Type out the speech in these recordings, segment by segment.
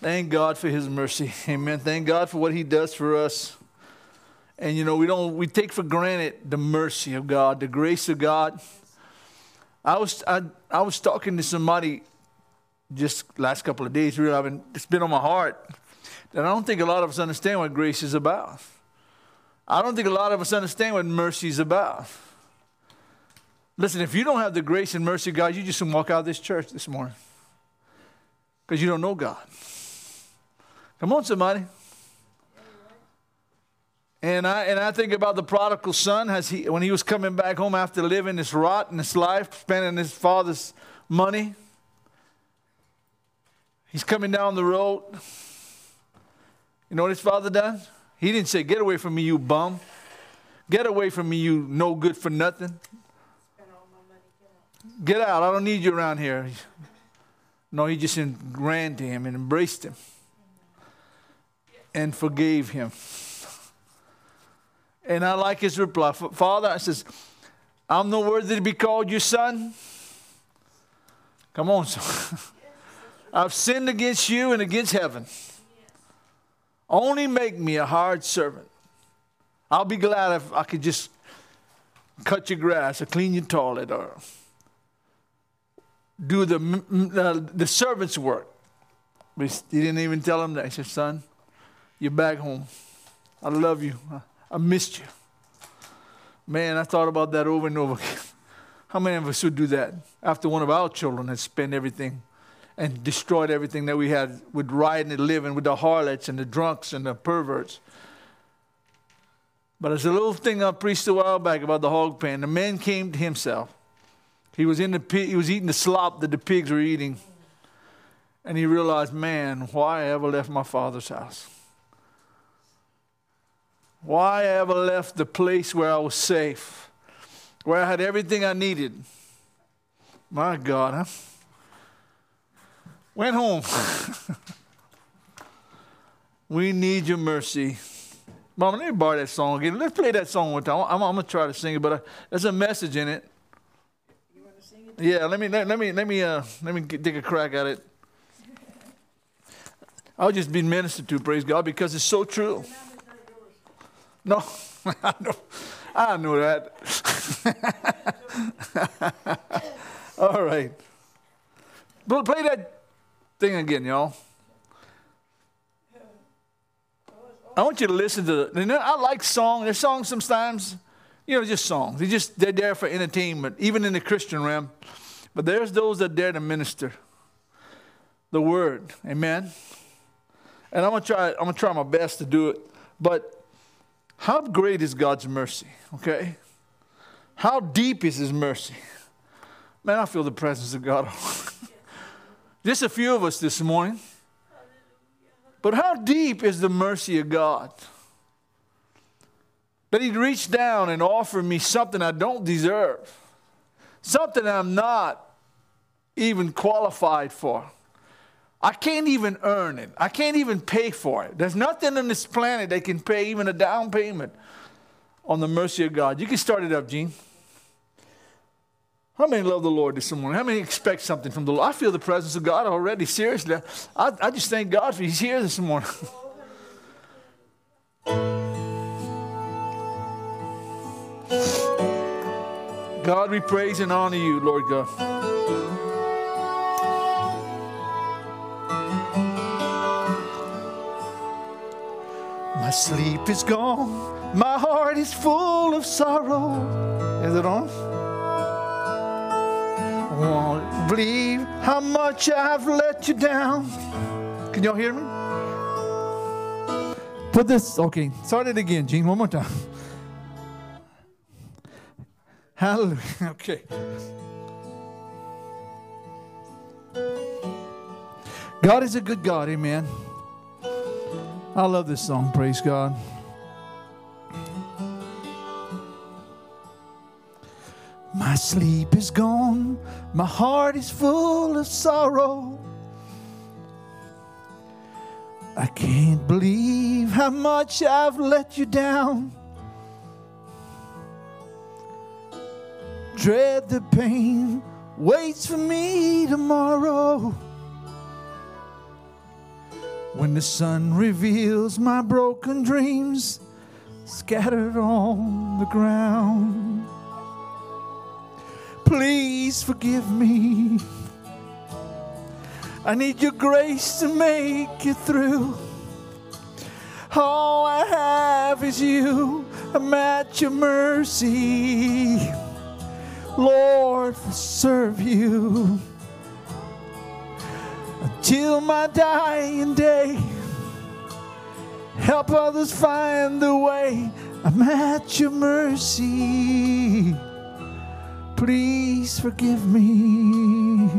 Thank God for his mercy. Amen. Thank God for what he does for us. And you know, we don't we take for granted the mercy of God, the grace of God. I was I, I was talking to somebody just last couple of days, really I've been, it's been on my heart. And I don't think a lot of us understand what grace is about. I don't think a lot of us understand what mercy is about. Listen, if you don't have the grace and mercy of God, you just can walk out of this church this morning because you don't know God. Come on, somebody. And I, and I think about the prodigal son as he, when he was coming back home after living this rotten life, spending his father's money. He's coming down the road. You know what his father done? He didn't say, Get away from me, you bum. Get away from me, you no good for nothing. Get out. I don't need you around here. No, he just ran to him and embraced him and forgave him. And I like his reply. Father, I says, I'm no worthy to be called your son. Come on, son. I've sinned against you and against heaven. Only make me a hard servant. I'll be glad if I could just cut your grass or clean your toilet or do the, uh, the servant's work. But he didn't even tell him that. He said, Son, you're back home. I love you. I missed you. Man, I thought about that over and over again. How many of us would do that after one of our children had spent everything and destroyed everything that we had with riding and living with the harlots and the drunks and the perverts. But there's a little thing I preached a while back about the hog pen. The man came to himself. He was in the pig, he was eating the slop that the pigs were eating. And he realized, man, why I ever left my father's house? Why I ever left the place where I was safe, where I had everything I needed? My God, huh? Went home. we need your mercy. Mama, let me borrow that song again. Let's play that song one time. I'm, I'm going to try to sing it, but uh, there's a message in it. You want to sing it? Yeah, let me, let, let me, let me, uh, let me get, take a crack at it. I'll just be ministered to, praise God, because it's so true. No, I know, I know that. All right. Play that thing again, y'all. I want you to listen to. The, I like song. There's songs sometimes, you know, just songs. They just they're there for entertainment, even in the Christian realm. But there's those that dare to minister the word. Amen. And I'm gonna try. I'm gonna try my best to do it. But how great is God's mercy? Okay. How deep is His mercy? Man, I feel the presence of God. Just a few of us this morning. But how deep is the mercy of God? That He'd reach down and offer me something I don't deserve, something I'm not even qualified for. I can't even earn it. I can't even pay for it. There's nothing on this planet that can pay even a down payment on the mercy of God. You can start it up, Gene. How many love the Lord this morning? How many expect something from the Lord? I feel the presence of God already. Seriously, I, I just thank God for He's here this morning. God, we praise and honor you, Lord God. My sleep is gone, my heart is full of sorrow. Is it on? I won't believe how much I've let you down. Can y'all hear me? Put this, okay, start it again, Gene, one more time. Hallelujah. Okay. God is a good God, amen. I love this song, praise God. My sleep is gone, my heart is full of sorrow. I can't believe how much I've let you down. Dread the pain waits for me tomorrow. When the sun reveals my broken dreams scattered on the ground. Please forgive me. I need your grace to make it through. All I have is you. I'm at your mercy. Lord, serve you until my dying day. Help others find the way. I'm at your mercy. Please forgive me.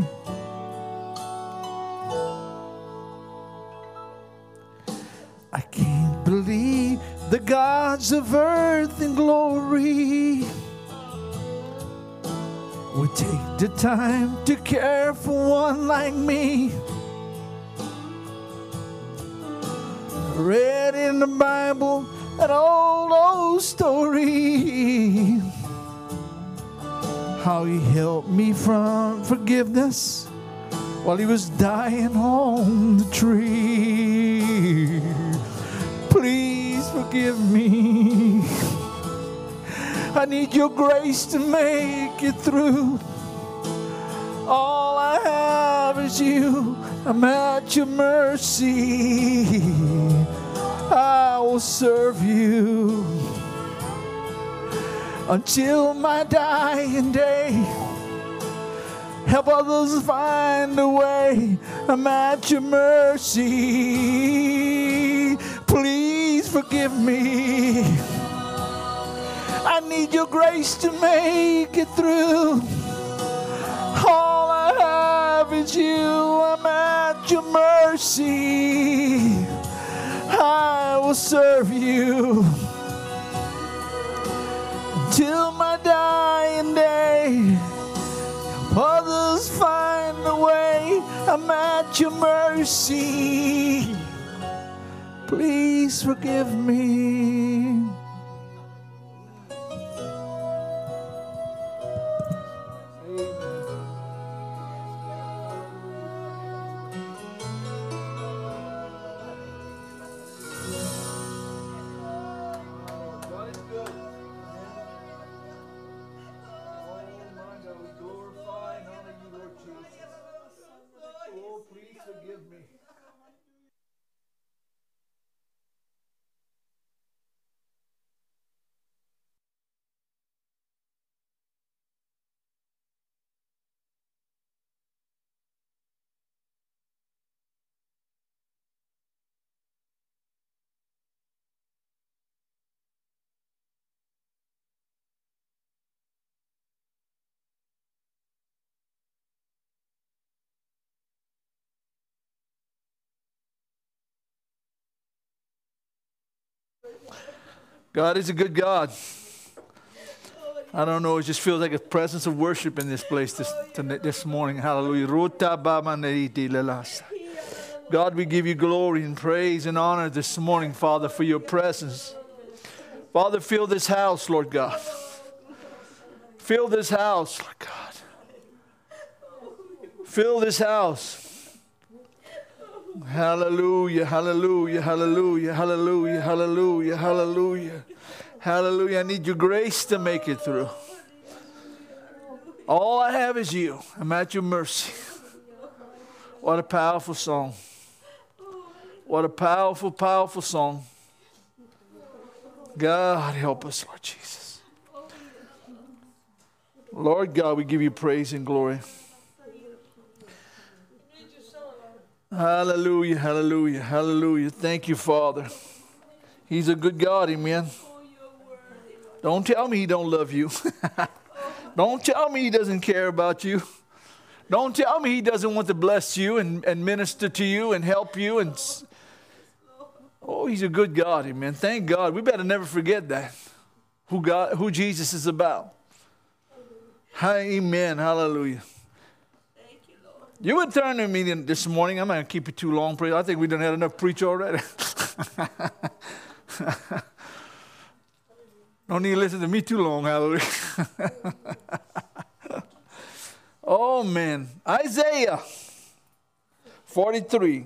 I can't believe the gods of earth and glory would take the time to care for one like me. Read in the Bible that old, old story how he helped me from forgiveness while he was dying on the tree. Please forgive me. I need your grace to make it through. All I have is you. I'm at your mercy. I will serve you until my dying day. Help others find a way. I'm at your mercy. Please forgive me. I need your grace to make it through. I you. I'm at your mercy. I will serve you till my dying day. Others find the way. I'm at your mercy. Please forgive me. God is a good God. I don't know. It just feels like a presence of worship in this place this, this morning. Hallelujah. God, we give you glory and praise and honor this morning, Father, for your presence. Father, fill this house, Lord God. Fill this house, Lord God. Fill this house. Hallelujah, hallelujah, hallelujah, hallelujah, hallelujah, hallelujah. Hallelujah. I need your grace to make it through. All I have is you. I'm at your mercy. What a powerful song. What a powerful, powerful song. God, help us, Lord Jesus. Lord God, we give you praise and glory. Hallelujah, hallelujah, hallelujah. Thank you, Father. He's a good God, amen. Don't tell me he don't love you. don't tell me he doesn't care about you. Don't tell me he doesn't want to bless you and, and minister to you and help you and Oh, he's a good God, amen. Thank God. We better never forget that. Who God who Jesus is about. Amen. Hallelujah. You would turn to me this morning. I'm not going to keep you too long. I think we done had enough preach already. Don't need to listen to me too long, hallelujah. oh, man. Isaiah 43.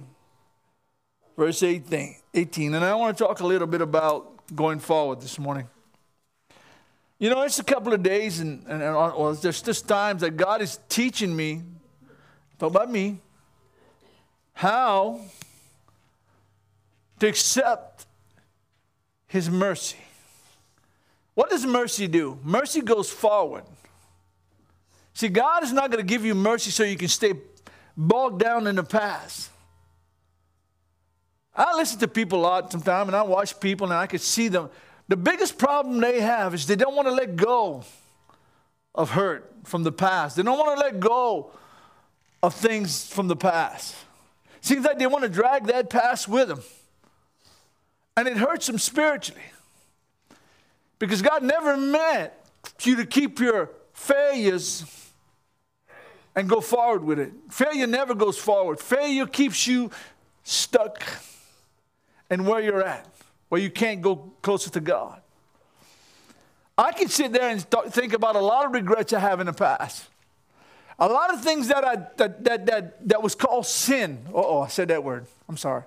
verse 18. 18. And I want to talk a little bit about going forward this morning. You know, it's a couple of days, and, and there's just times that God is teaching me, talk about me, how to accept His mercy. What does mercy do? Mercy goes forward. See, God is not going to give you mercy so you can stay bogged down in the past. I listen to people a lot sometimes, and I watch people, and I can see them. The biggest problem they have is they don't want to let go of hurt from the past. They don't want to let go of things from the past. Seems like they want to drag that past with them. And it hurts them spiritually. Because God never meant you to keep your failures and go forward with it. Failure never goes forward. Failure keeps you stuck and where you're at, where you can't go closer to God. I can sit there and think about a lot of regrets I have in the past. A lot of things that I that that that, that was called sin. oh, I said that word. I'm sorry.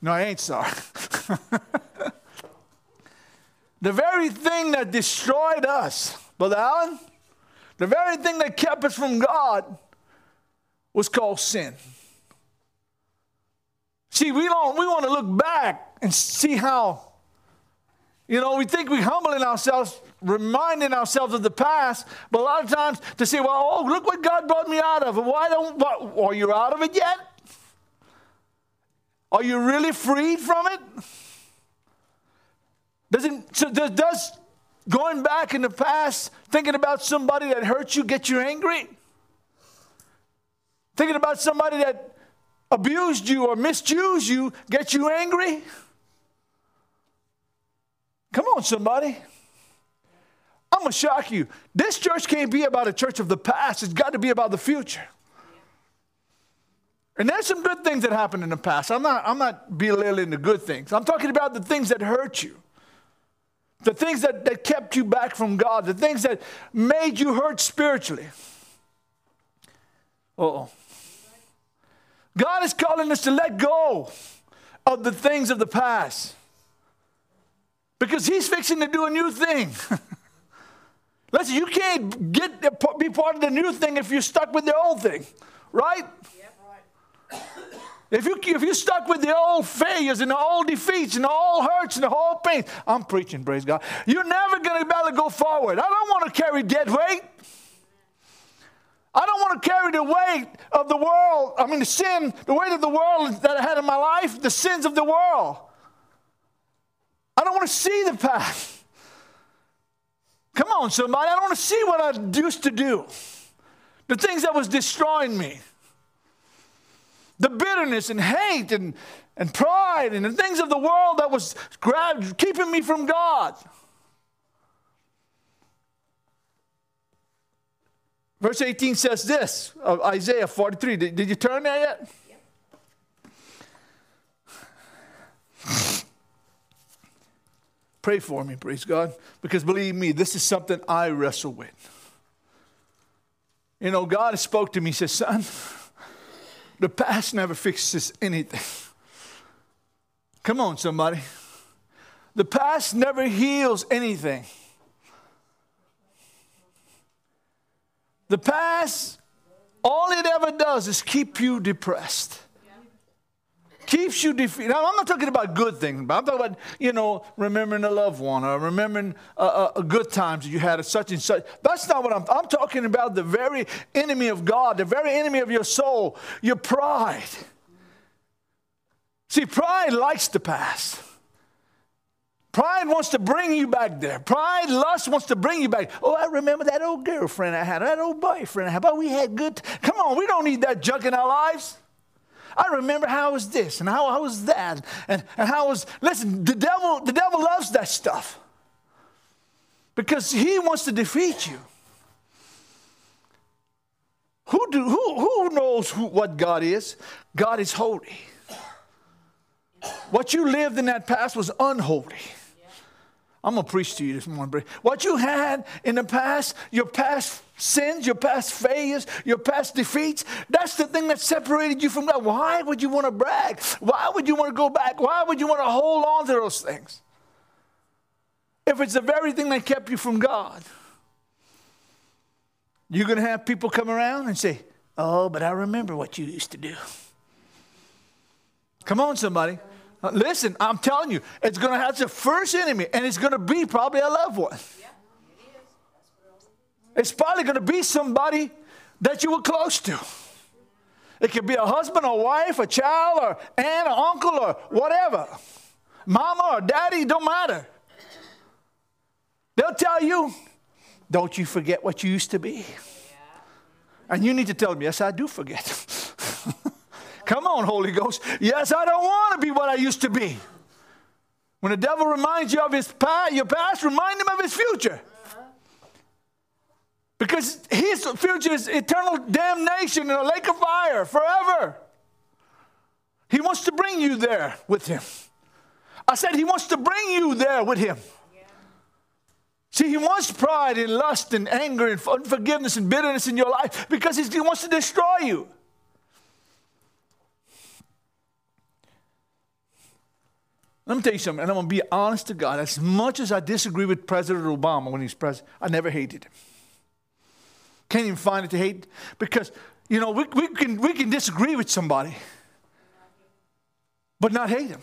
No, I ain't sorry. the very thing that destroyed us, Brother Allen, the very thing that kept us from God was called sin. See, we don't we want to look back and see how you know, we think we're humbling ourselves, reminding ourselves of the past, but a lot of times to say, well, oh, look what God brought me out of. Why don't, what, are you out of it yet? Are you really freed from it? Does, it, so does, does going back in the past, thinking about somebody that hurt you, get you angry? Thinking about somebody that abused you or misused you, get you angry? Come on, somebody. I'm going to shock you. This church can't be about a church of the past, it's got to be about the future. And there's some good things that happened in the past. I'm not, I'm not belittling the good things. I'm talking about the things that hurt you, the things that, that kept you back from God, the things that made you hurt spiritually. oh. God is calling us to let go of the things of the past because he's fixing to do a new thing. Listen, you can't get be part of the new thing if you're stuck with the old thing, right? Yep. If you if you're stuck with the old failures and the old defeats and the old hurts and the old pain, I'm preaching, praise God. You're never going to be able to go forward. I don't want to carry dead weight. I don't want to carry the weight of the world. I mean, the sin, the weight of the world that I had in my life, the sins of the world. I don't want to see the path. Come on, somebody. I don't want to see what I used to do. The things that was destroying me. The bitterness and hate and, and pride and the things of the world that was grabbed, keeping me from God. Verse 18 says this of Isaiah 43. Did, did you turn there yet? Pray for me, praise God, because believe me, this is something I wrestle with. You know, God spoke to me, says, Son, the past never fixes anything. Come on, somebody. The past never heals anything. The past, all it ever does is keep you depressed keeps you defeated. Now, I'm not talking about good things, but I'm talking about, you know, remembering a loved one or remembering uh, good times that you had at such and such. That's not what I'm, I'm talking about. The very enemy of God, the very enemy of your soul, your pride. See, pride likes the past. Pride wants to bring you back there. Pride, lust wants to bring you back. Oh, I remember that old girlfriend I had, that old boyfriend I had. But we had good. Come on, we don't need that junk in our lives. I remember how was this and how I was that and, and how was. Listen, the devil, the devil loves that stuff because he wants to defeat you. Who, do, who, who knows who, what God is? God is holy. What you lived in that past was unholy. I'm going to preach to you this morning. What you had in the past, your past sins, your past failures, your past defeats. That's the thing that separated you from God. Why would you want to brag? Why would you want to go back? Why would you want to hold on to those things? If it's the very thing that kept you from God, you're going to have people come around and say, Oh, but I remember what you used to do. Come on, somebody. Listen, I'm telling you, it's going to have the first enemy, and it's going to be probably a loved one. It's probably going to be somebody that you were close to. It could be a husband or wife, a child, or aunt or uncle, or whatever. Mama or daddy, don't matter. They'll tell you, don't you forget what you used to be. And you need to tell them, yes, I do forget. Come on, Holy Ghost. Yes, I don't want to be what I used to be. When the devil reminds you of his past, your past, remind him of his future. Because his future is eternal damnation in a lake of fire forever. He wants to bring you there with him. I said he wants to bring you there with him. See, he wants pride and lust and anger and unforgiveness and bitterness in your life because he wants to destroy you. Let me tell you something, and I'm going to be honest to God. As much as I disagree with President Obama when he's president, I never hated him. Can't even find it to hate because, you know, we, we, can, we can disagree with somebody, but not hate them.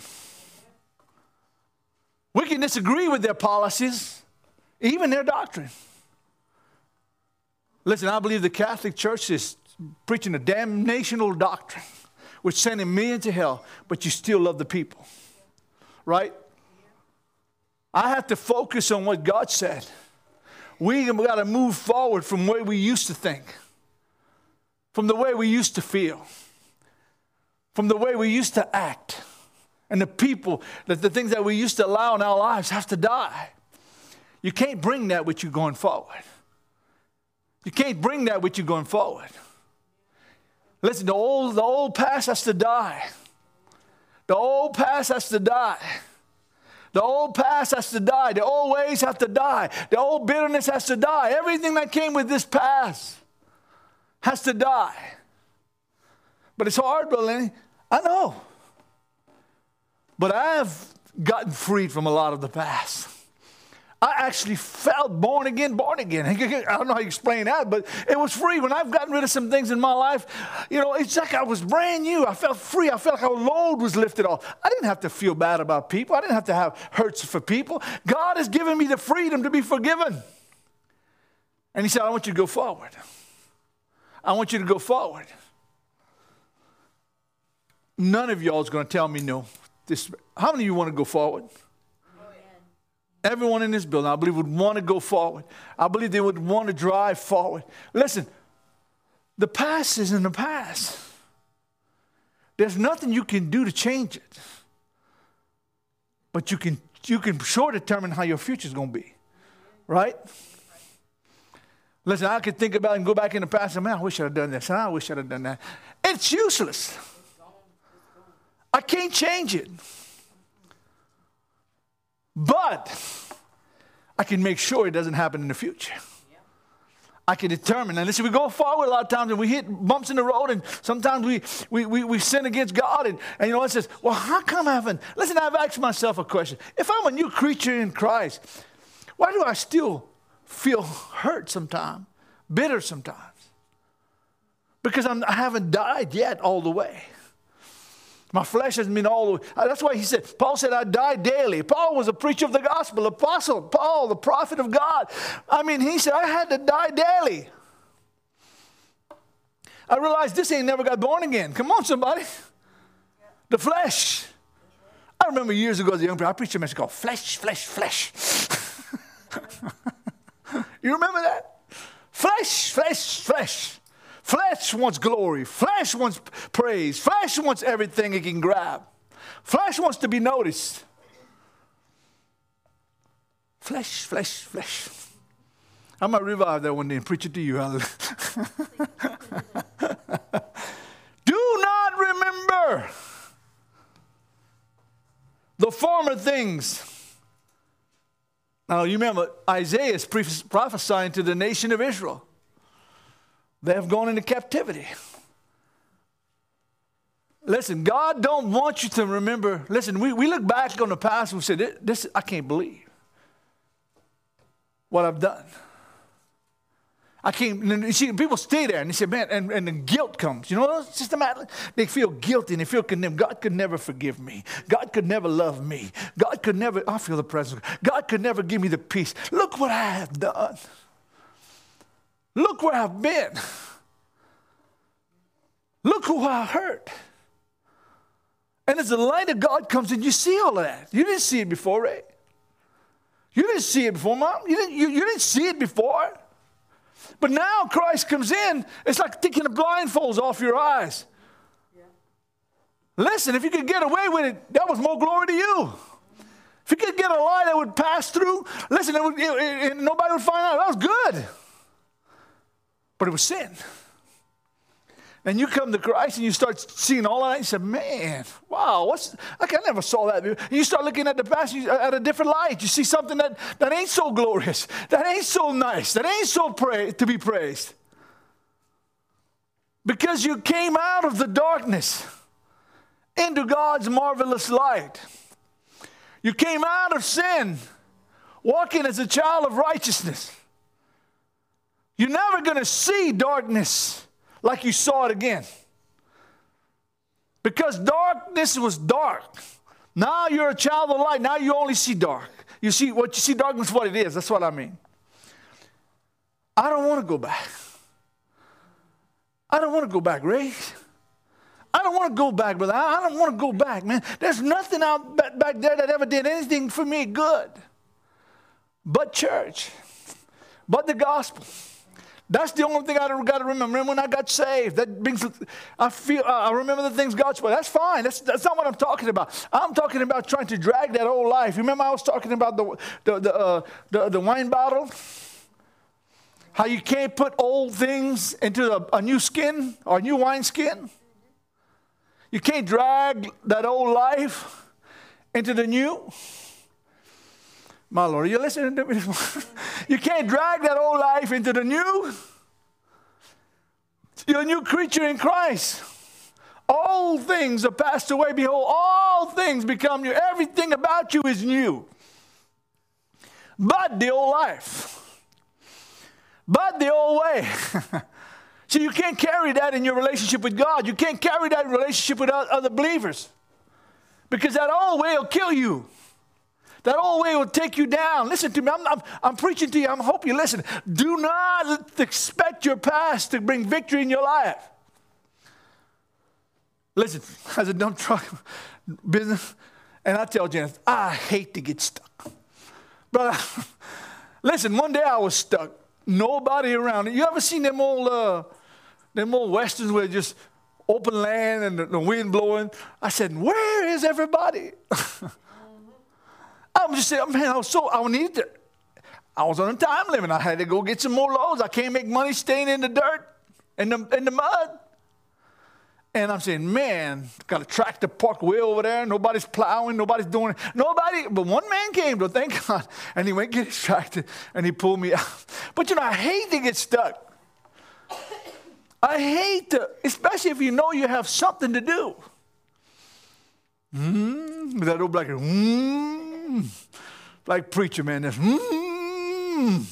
We can disagree with their policies, even their doctrine. Listen, I believe the Catholic Church is preaching a damnational doctrine, which sending millions to hell, but you still love the people. Right? I have to focus on what God said. We got to move forward from where we used to think, from the way we used to feel, from the way we used to act. And the people, that the things that we used to allow in our lives have to die. You can't bring that with you going forward. You can't bring that with you going forward. Listen, the old, the old past has to die. The old past has to die. The old past has to die. The old ways have to die. The old bitterness has to die. Everything that came with this past has to die. But it's hard, Brother. I know. But I've gotten freed from a lot of the past. I actually felt born again, born again. I don't know how you explain that, but it was free. When I've gotten rid of some things in my life, you know, it's like I was brand new. I felt free. I felt like a load was lifted off. I didn't have to feel bad about people. I didn't have to have hurts for people. God has given me the freedom to be forgiven. And He said, I want you to go forward. I want you to go forward. None of y'all is going to tell me no. This, how many of you want to go forward? Everyone in this building, I believe, would want to go forward. I believe they would want to drive forward. Listen, the past is in the past. There's nothing you can do to change it. But you can, you can sure determine how your future is going to be. Right? Listen, I could think about and go back in the past and, say, man, I wish I'd have done this. And I wish I'd have done that. It's useless. I can't change it. But I can make sure it doesn't happen in the future. I can determine. And listen, we go forward a lot of times and we hit bumps in the road, and sometimes we, we, we, we sin against God. And, and you know, it says, well, how come I haven't? Listen, I've asked myself a question. If I'm a new creature in Christ, why do I still feel hurt sometimes, bitter sometimes? Because I'm, I haven't died yet all the way. My flesh has been all the way. Uh, that's why he said, Paul said, I die daily. Paul was a preacher of the gospel, apostle, Paul, the prophet of God. I mean, he said, I had to die daily. I realized this ain't never got born again. Come on, somebody. The flesh. I remember years ago as a young person, I preached a message called Flesh, Flesh, Flesh. you remember that? Flesh, flesh, flesh. Flesh wants glory. Flesh wants praise. Flesh wants everything it can grab. Flesh wants to be noticed. Flesh, flesh, flesh. I might revive that one day and preach it to you. Do not remember the former things. Now, you remember Isaiah is prophesying to the nation of Israel. They have gone into captivity. Listen, God don't want you to remember. Listen, we, we look back on the past and we say, this, this I can't believe what I've done. I can't, you see, people stay there and they say, man, and, and the guilt comes. You know, it's just a matter, they feel guilty and they feel condemned. God could never forgive me. God could never love me. God could never, I feel the presence. God could never give me the peace. Look what I have done. Look where I've been. Look who I hurt. And as the light of God comes in, you see all of that. You didn't see it before, Ray. You didn't see it before, Mom. You didn't, you, you didn't see it before. But now Christ comes in, it's like taking the blindfolds off your eyes. Yeah. Listen, if you could get away with it, that was more glory to you. If you could get a lie that would pass through, listen, it would, it, it, nobody would find out. That was good. But it was sin. And you come to Christ and you start seeing all of that. And you say, man, wow, what's, I never saw that. And you start looking at the past at a different light. You see something that, that ain't so glorious, that ain't so nice, that ain't so pra- to be praised. Because you came out of the darkness into God's marvelous light. You came out of sin, walking as a child of righteousness. You're never going to see darkness like you saw it again. Because darkness was dark. Now you're a child of light. Now you only see dark. You see what you see darkness what it is. That's what I mean. I don't want to go back. I don't want to go back, Ray. I don't want to go back, brother. I don't want to go back, man. There's nothing out back there that ever did anything for me good. But church, but the gospel. That's the only thing I got to remember. Remember when I got saved? That brings. I feel. I remember the things God spoke. That's fine. That's, that's not what I'm talking about. I'm talking about trying to drag that old life. Remember I was talking about the the the, uh, the, the wine bottle. How you can't put old things into a, a new skin or a new wine skin. You can't drag that old life into the new. My Lord, are you listening to me? you can't drag that old life into the new. You're a new creature in Christ. All things are passed away. Behold, all things become new. Everything about you is new. But the old life. But the old way. See, you can't carry that in your relationship with God. You can't carry that in relationship with other believers. Because that old way will kill you. That old way will take you down. Listen to me. I'm, I'm, I'm preaching to you. I hope you listen. Do not expect your past to bring victory in your life. Listen, as a dump truck business, and I tell Janice, I hate to get stuck. Brother, listen, one day I was stuck. Nobody around. You ever seen them old, uh, them old westerns where just open land and the wind blowing? I said, where is everybody? I'm just saying, man, I was so, I needed to, I was on a time limit. I had to go get some more loads. I can't make money staying in the dirt, and the, in the mud. And I'm saying, man, got a tractor parked way over there. Nobody's plowing. Nobody's doing it. Nobody. But one man came, though, thank God. And he went get his tractor and he pulled me out. But you know, I hate to get stuck. I hate to, especially if you know you have something to do. Mm, that old black, mm, mm, like preacher man. That's, mm.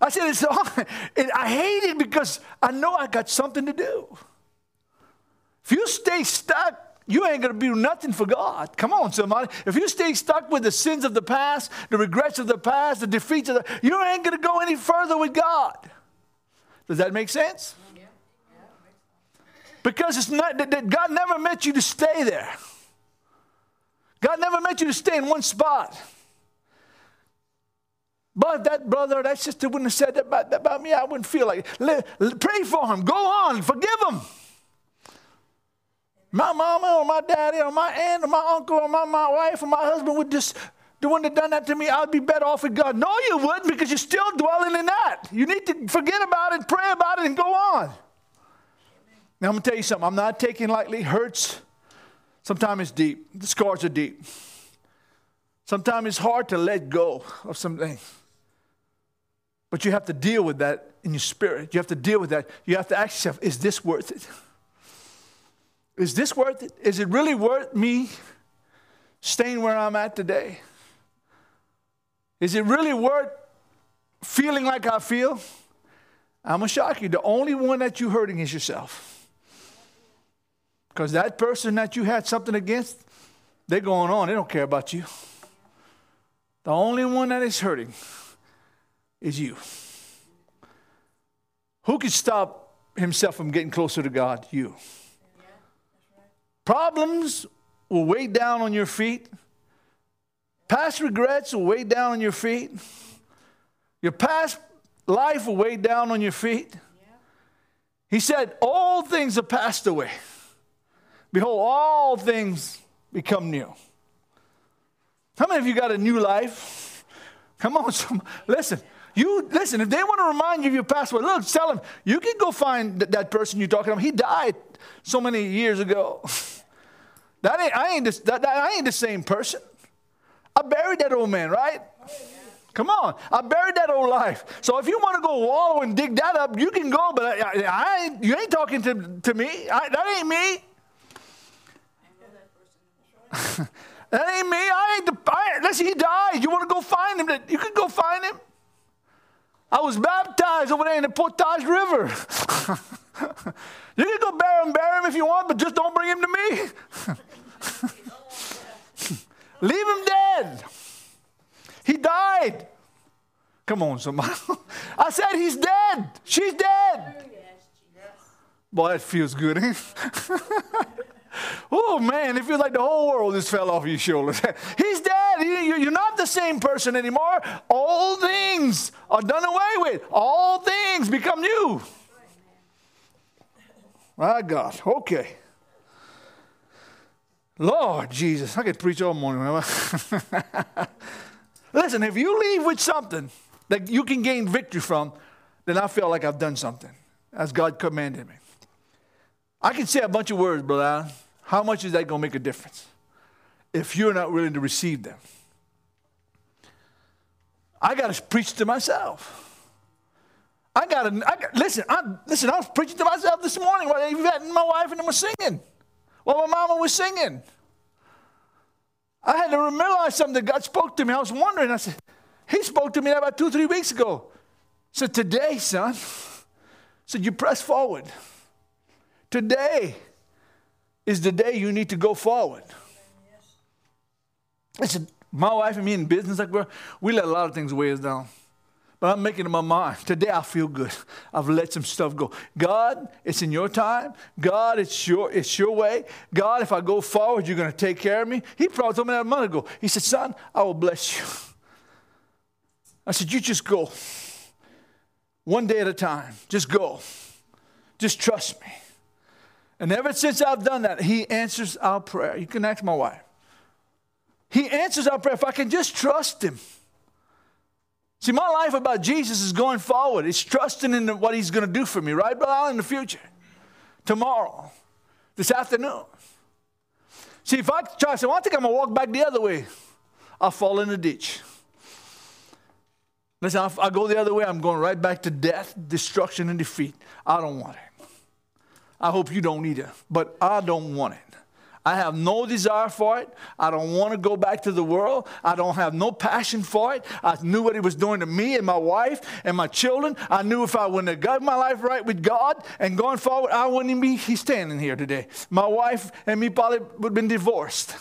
I said, it's, and I hate it because I know I got something to do. If you stay stuck, you ain't going to do nothing for God. Come on, somebody. If you stay stuck with the sins of the past, the regrets of the past, the defeats of the, you ain't going to go any further with God. Does that make sense? Because it's not that God never meant you to stay there. God never meant you to stay in one spot. But that brother, that sister wouldn't have said that about, that about me. I wouldn't feel like it. Pray for him. Go on. Forgive him. My mama or my daddy or my aunt or my uncle or my, my wife or my husband would just, the one that done that to me, I'd be better off with God. No, you wouldn't because you're still dwelling in that. You need to forget about it, pray about it, and go on. Now, I'm going to tell you something. I'm not taking lightly hurts Sometimes it's deep. The scars are deep. Sometimes it's hard to let go of something. But you have to deal with that in your spirit. You have to deal with that. You have to ask yourself, is this worth it? Is this worth it? Is it really worth me staying where I'm at today? Is it really worth feeling like I feel? I'm going to shock you. The only one that you're hurting is yourself. Because that person that you had something against, they're going on. They don't care about you. The only one that is hurting is you. Who can stop himself from getting closer to God? You. Problems will weigh down on your feet. Past regrets will weigh down on your feet. Your past life will weigh down on your feet. He said, All things have passed away. Behold, all things become new. How many of you got a new life? Come on, some, listen. You listen. If they want to remind you of your past, look, tell them you can go find th- that person you're talking about. He died so many years ago. that ain't I ain't the, that, that, I ain't the same person. I buried that old man, right? Come on, I buried that old life. So if you want to go wallow and dig that up, you can go. But I, I, I you ain't talking to, to me. I, that ain't me. That ain't me. I ain't the. I, listen, he died. You want to go find him? You can go find him. I was baptized over there in the Portage River. you can go bury him, bury him if you want, but just don't bring him to me. Leave him dead. He died. Come on, somebody. I said he's dead. She's dead. Boy, that feels good, eh? Oh man, it feels like the whole world just fell off your shoulders. He's dead. You're not the same person anymore. All things are done away with. All things become new. My God. Okay. Lord Jesus, I could preach all morning. Listen, if you leave with something that you can gain victory from, then I feel like I've done something as God commanded me. I can say a bunch of words, brother. How much is that going to make a difference if you're not willing to receive them? I got to preach to myself. I got to listen. I, listen, I was preaching to myself this morning and my wife and them were singing, while my mama was singing. I had to realize something that God spoke to me. I was wondering. I said, He spoke to me about two, three weeks ago. So today, son, said you press forward. Today is the day you need to go forward. Listen, my wife and me in business, like we we let a lot of things weigh us down. But I'm making up my mind. Today I feel good. I've let some stuff go. God, it's in your time. God, it's your, it's your way. God, if I go forward, you're going to take care of me. He probably told me that a month ago. He said, Son, I will bless you. I said, You just go. One day at a time. Just go. Just trust me. And ever since I've done that, He answers our prayer. You can ask my wife. He answers our prayer. If I can just trust Him. See, my life about Jesus is going forward. It's trusting in what He's going to do for me, right, brother? In the future, tomorrow, this afternoon. See, if I try to say, well, I think I'm going to walk back the other way, I'll fall in the ditch. Listen, if I go the other way, I'm going right back to death, destruction, and defeat. I don't want it. I hope you don't either, but I don't want it. I have no desire for it. I don't want to go back to the world. I don't have no passion for it. I knew what it was doing to me and my wife and my children. I knew if I wouldn't have got my life right with God and going forward, I wouldn't even be standing here today. My wife and me probably would have been divorced.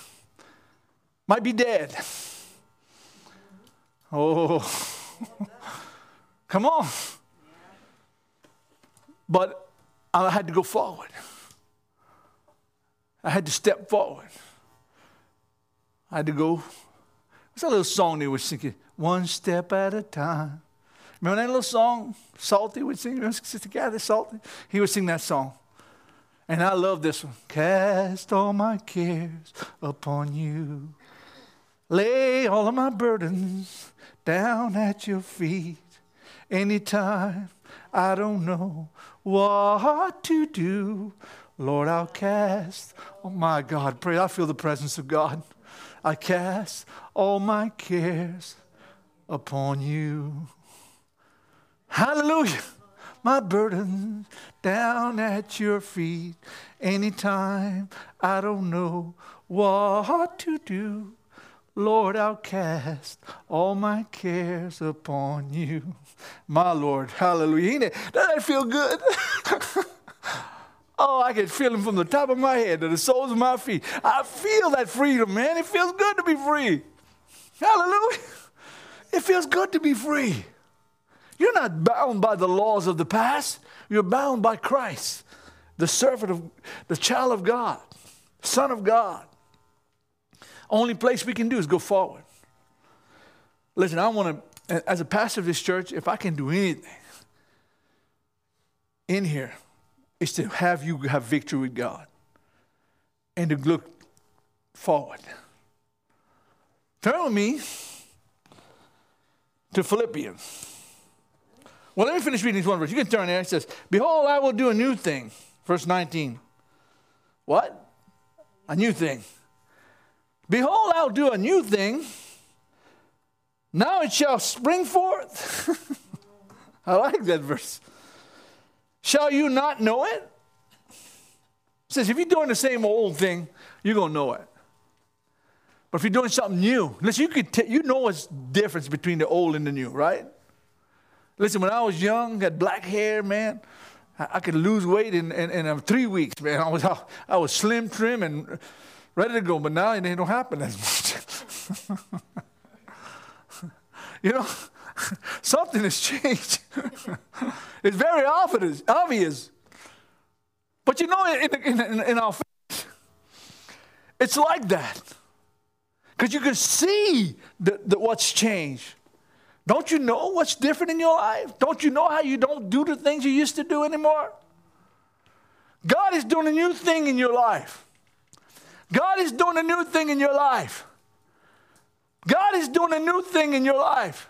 Might be dead. Oh, come on. But I had to go forward. I had to step forward. I had to go. What's a little song they were singing? One step at a time. Remember that little song? Salty would sing. Remember Sister Kathy Salty? He would sing that song. And I love this one. Cast all my cares upon you. Lay all of my burdens down at your feet. Anytime I don't know what to do. Lord, I'll cast, oh my God, pray, I feel the presence of God. I cast all my cares upon you. Hallelujah. My burden down at your feet. Anytime I don't know what to do, Lord, I'll cast all my cares upon you. My Lord, hallelujah. Doesn't that feel good? oh, I can feel him from the top of my head to the soles of my feet. I feel that freedom, man. It feels good to be free. Hallelujah. It feels good to be free. You're not bound by the laws of the past. You're bound by Christ, the servant of the child of God, son of God. Only place we can do is go forward. Listen, I want to, as a pastor of this church, if I can do anything in here, is to have you have victory with God and to look forward. Turn with me to Philippians. Well, let me finish reading this one verse. You can turn there. It says, Behold, I will do a new thing. Verse 19. What? A new thing. Behold, I'll do a new thing. Now it shall spring forth. I like that verse. Shall you not know it? it? says, if you're doing the same old thing, you're going to know it. But if you're doing something new, listen, you, could t- you know what's the difference between the old and the new, right? Listen, when I was young, had black hair, man, I, I could lose weight in, in, in, um, three weeks, man. I was, I was slim, trim, and ready to go, but now it don't happen as much. you know, something has changed. it's very obvious, obvious. But you know, in, in, in our faith, it's like that. Because you can see the, the, what's changed. Don't you know what's different in your life? Don't you know how you don't do the things you used to do anymore? God is doing a new thing in your life. God is doing a new thing in your life. God is doing a new thing in your life.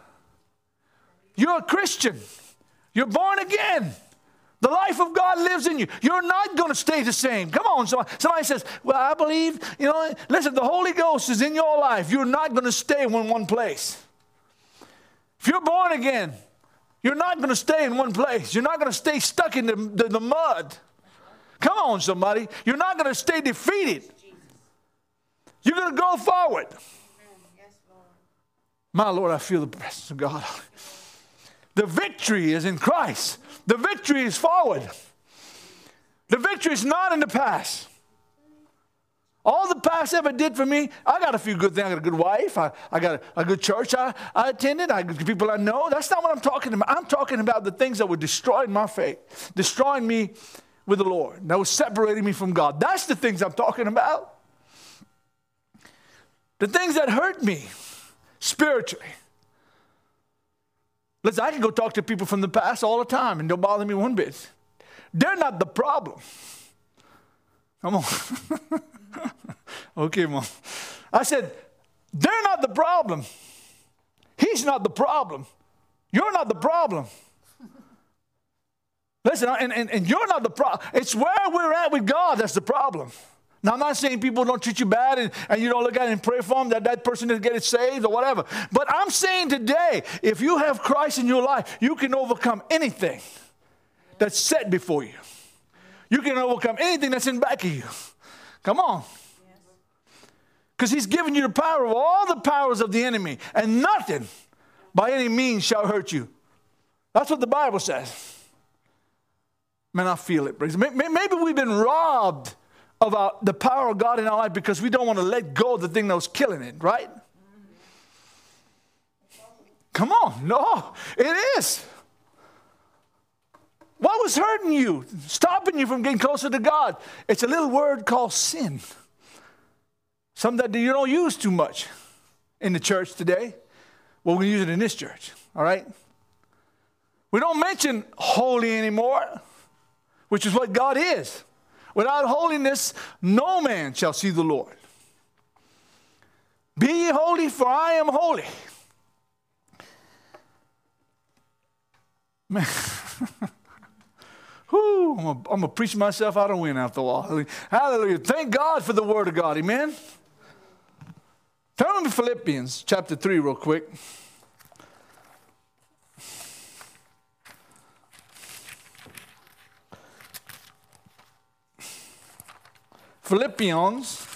You're a Christian. You're born again. The life of God lives in you. You're not going to stay the same. Come on, somebody, says, Well, I believe, you know, listen, the Holy Ghost is in your life. You're not going to stay in one place. If you're born again, you're not going to stay in one place. You're not going to stay stuck in the, the, the mud. Come on, somebody. You're not going to stay defeated. You're going to go forward. My Lord, I feel the presence of God. The victory is in Christ. The victory is forward. The victory is not in the past. All the past ever did for me, I got a few good things. I got a good wife. I, I got a, a good church I, I attended. I got people I know. That's not what I'm talking about. I'm talking about the things that were destroying my faith, destroying me with the Lord, that was separating me from God. That's the things I'm talking about. The things that hurt me spiritually. Listen, I can go talk to people from the past all the time and don't bother me one bit. They're not the problem. Come on. okay, mom. I said, they're not the problem. He's not the problem. You're not the problem. Listen, and, and, and you're not the problem. It's where we're at with God that's the problem. Now, I'm not saying people don't treat you bad and, and you don't look at it and pray for them that that person is getting saved or whatever. But I'm saying today, if you have Christ in your life, you can overcome anything that's set before you. You can overcome anything that's in back of you. Come on. Because he's given you the power of all the powers of the enemy, and nothing by any means shall hurt you. That's what the Bible says. Man, I feel it. Maybe we've been robbed of our, the power of God in our life because we don't want to let go of the thing that was killing it, right? Come on, no, it is. What was hurting you, stopping you from getting closer to God? It's a little word called sin. Something that you don't use too much in the church today. Well, we use it in this church, all right? We don't mention holy anymore, which is what God is. Without holiness, no man shall see the Lord. Be ye holy, for I am holy. Man. Whew, I'm going to preach myself out of wind after a while. Hallelujah. Thank God for the word of God. Amen. Turn to Philippians chapter 3 real quick. Philippians.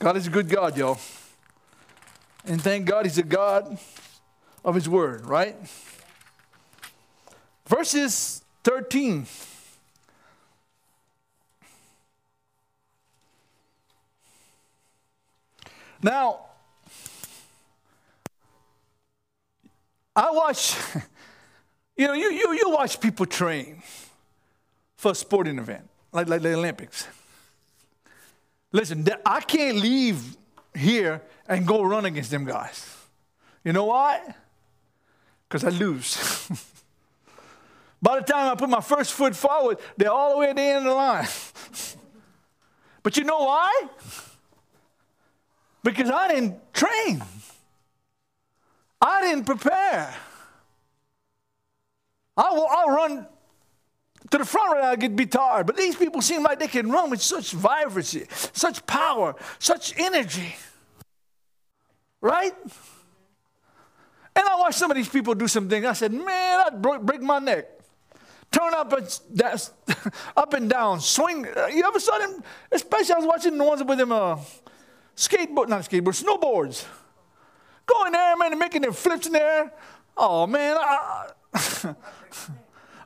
God is a good God, y'all. And thank God He's a God of His Word, right? Verses 13. Now, I watch, you know, you, you, you watch people train for a sporting event, like, like the Olympics. Listen, I can't leave here and go run against them guys. You know why? Because I lose. By the time I put my first foot forward, they're all the way at the end of the line. but you know why? Because I didn't train. I didn't prepare. I will, I'll run to the front right I get be tired. But these people seem like they can run with such vibrancy, such power, such energy. Right? And I watched some of these people do some things. I said, man, I'd break my neck. Turn up and, up and down, swing. You ever saw them? Especially I was watching the ones with them uh, skateboard, not skateboard, snowboards. Going there, man, and making them flips in there. Oh, man, I,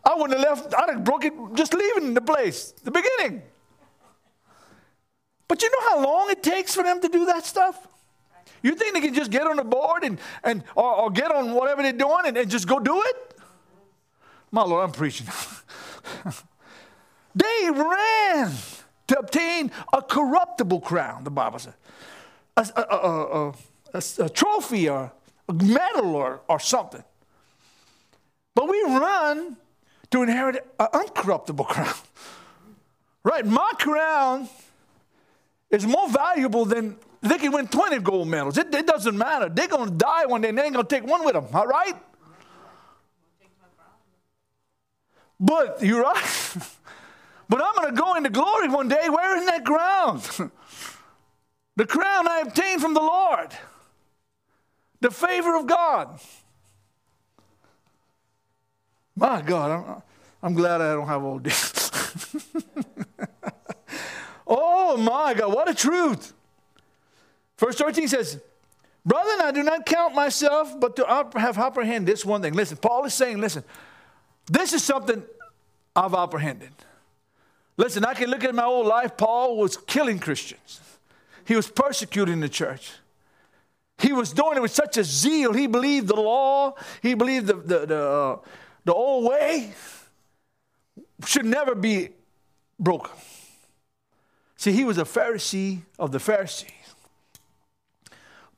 I wouldn't have left, I'd have broke it just leaving the place, the beginning. But you know how long it takes for them to do that stuff? You think they can just get on the board and, and or, or get on whatever they're doing and, and just go do it? My Lord, I'm preaching. they ran to obtain a corruptible crown, the Bible says. A, a, a, a trophy or a medal or, or something. But we run to inherit an uncorruptible crown. Right? My crown is more valuable than they can win 20 gold medals. It, it doesn't matter. They're going to die one day and they ain't going to take one with them. All right? But you're right. but I'm going to go into glory one day wearing that crown. the crown I obtained from the Lord, the favor of God. My God, I'm, I'm glad I don't have all this. oh my God, what a truth. Verse 13 says, Brethren, I do not count myself, but to have apprehended this one thing. Listen, Paul is saying, listen, this is something I've apprehended. Listen, I can look at my old life. Paul was killing Christians, he was persecuting the church. He was doing it with such a zeal. He believed the law, he believed the, the, the, uh, the old way should never be broken. See, he was a Pharisee of the Pharisees.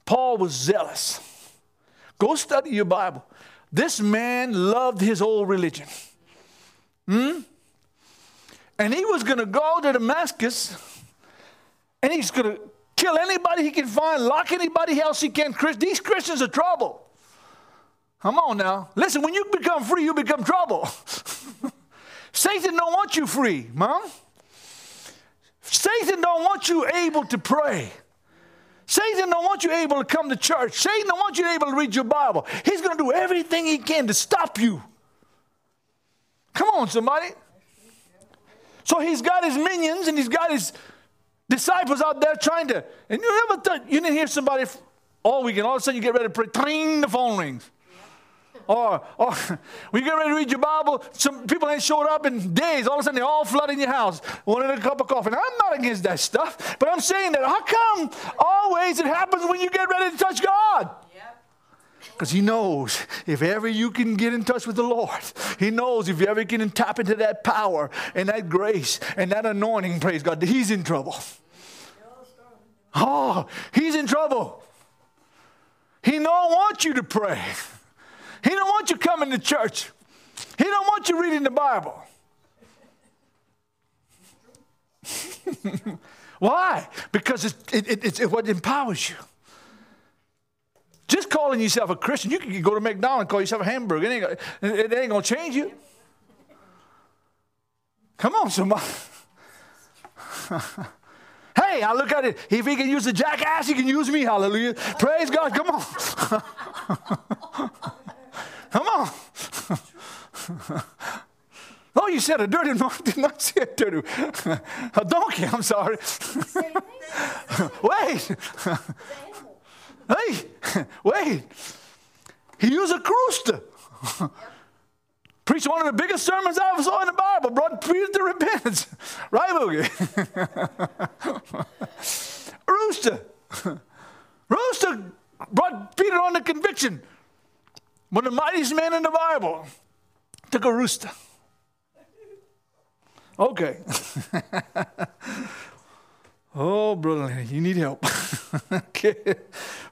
Paul was zealous. Go study your Bible. This man loved his old religion. Hmm? And he was going to go to Damascus and he's going to kill anybody he can find, lock anybody else he can. These Christians are trouble. Come on now. Listen, when you become free, you become trouble. Satan don't want you free, mom. Satan don't want you able to pray. Satan don't want you able to come to church. Satan don't want you able to read your Bible. He's going to do everything he can to stop you. Come on, somebody. So he's got his minions and he's got his disciples out there trying to. And you ever thought you didn't hear somebody all weekend, all of a sudden you get ready to pray, tring, the phone rings. Or, oh, or oh, when you get ready to read your Bible, some people ain't showed up in days. All of a sudden, they're all flood in your house, wanting a cup of coffee. Now, I'm not against that stuff, but I'm saying that how come always it happens when you get ready to touch God? Because he knows if ever you can get in touch with the Lord, he knows if you ever can tap into that power and that grace and that anointing, praise God, he's in trouble. Oh, he's in trouble. He don't want you to pray. He don't want you coming to church. He don't want you reading the Bible. Why? Because it's, it, it, it's what empowers you. Just calling yourself a Christian, you can go to McDonald's and call yourself a hamburger. It ain't, it ain't going to change you. Come on, somebody. hey, I look at it. If he can use the jackass, he can use me. Hallelujah. Praise God. Come on. Come on. oh, you, said a dirty no, I did not say a dirty. a donkey, I'm sorry. wait. hey, wait. He used a rooster. Preached one of the biggest sermons I ever saw in the Bible, brought Peter to repentance. Right, Boogie? rooster. Rooster brought Peter on the conviction. Of the mightiest men in the Bible took a rooster. Okay. oh, brother, you need help. okay.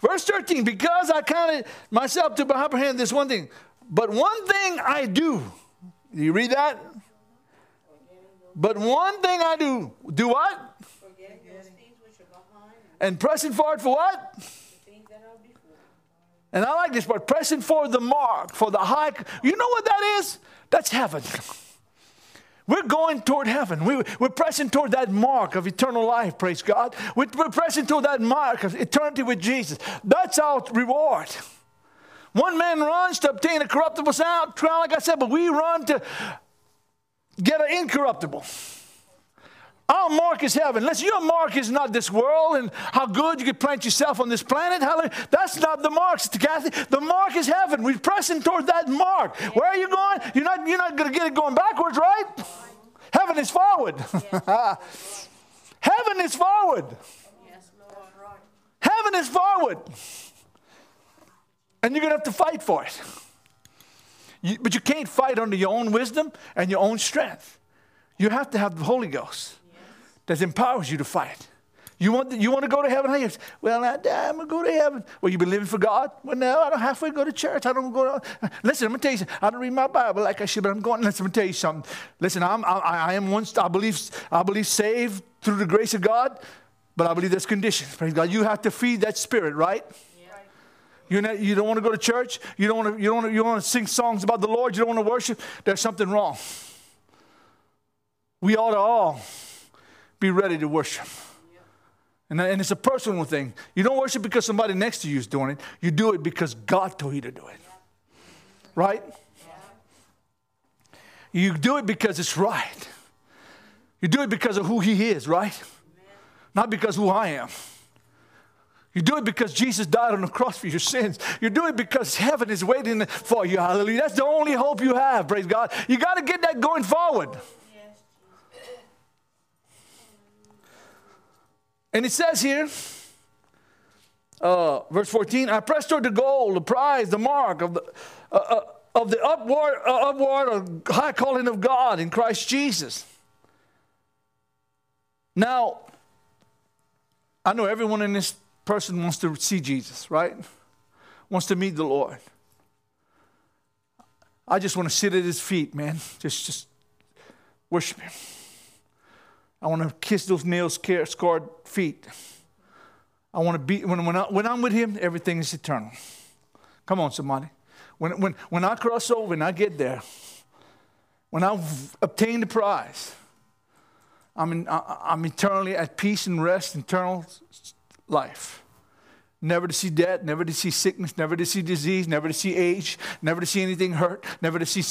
Verse 13, because I counted myself to apprehend this one thing, but one thing I do. Do you read that? But one thing I do. Do what? And pressing forward for what? And I like this part pressing for the mark, for the high. You know what that is? That's heaven. We're going toward heaven. We, are pressing toward that mark of eternal life, praise God. We're, pressing toward that mark of eternity with Jesus. That's our reward. One man runs to obtain a corruptible sound, like I said, but we run to get an incorruptible. Our mark is heaven. Listen, your mark is not this world and how good you could plant yourself on this planet. Hallelujah. That's not the mark, Kathy. The mark is heaven. We're pressing toward that mark. Where are you going? You're not, you're not going to get it going backwards, right? Heaven is forward. heaven is forward. Heaven is forward. And you're going to have to fight for it. You, but you can't fight under your own wisdom and your own strength. You have to have the Holy Ghost that empowers you to fight. You want, you want to go to heaven? Hey, well, I, am going to go to heaven. Well, you've been living for God? Well, no, I don't halfway go to church. I don't go to. Listen, I'm going to tell you something. I don't read my Bible like I should, but I'm going. Listen, I'm going to tell you something. Listen, I'm, I, I am once, I believe, I believe saved through the grace of God, but I believe there's conditions. Praise God. You have to feed that spirit, right? you not, you don't want to go to church. You don't want to, you don't want to, you don't want to sing songs about the Lord. You don't want to worship. There's something wrong. We ought to all be ready to worship. And, and it's a personal thing. You don't worship because somebody next to you is doing it. You do it because God told you to do it. Right? You do it because it's right. You do it because of who He is, right? Not because who I am. You do it because Jesus died on the cross for your sins. You do it because heaven is waiting for you. Hallelujah. That's the only hope you have. Praise God. You got to get that going forward. And it says here, uh, verse 14, I pressed toward the goal, the prize, the mark of the, uh, uh, of the upward, uh, upward or high calling of God in Christ Jesus. Now, I know everyone in this person wants to see Jesus, right? Wants to meet the Lord. I just want to sit at his feet, man. Just, just worship him. I want to kiss those nail scarred feet. I want to be, when, when, I, when I'm with him, everything is eternal. Come on, somebody. When, when, when I cross over and I get there, when I've obtained the prize, I'm, in, I, I'm eternally at peace and rest, eternal life. Never to see death, never to see sickness, never to see disease, never to see age, never to see anything hurt, never to see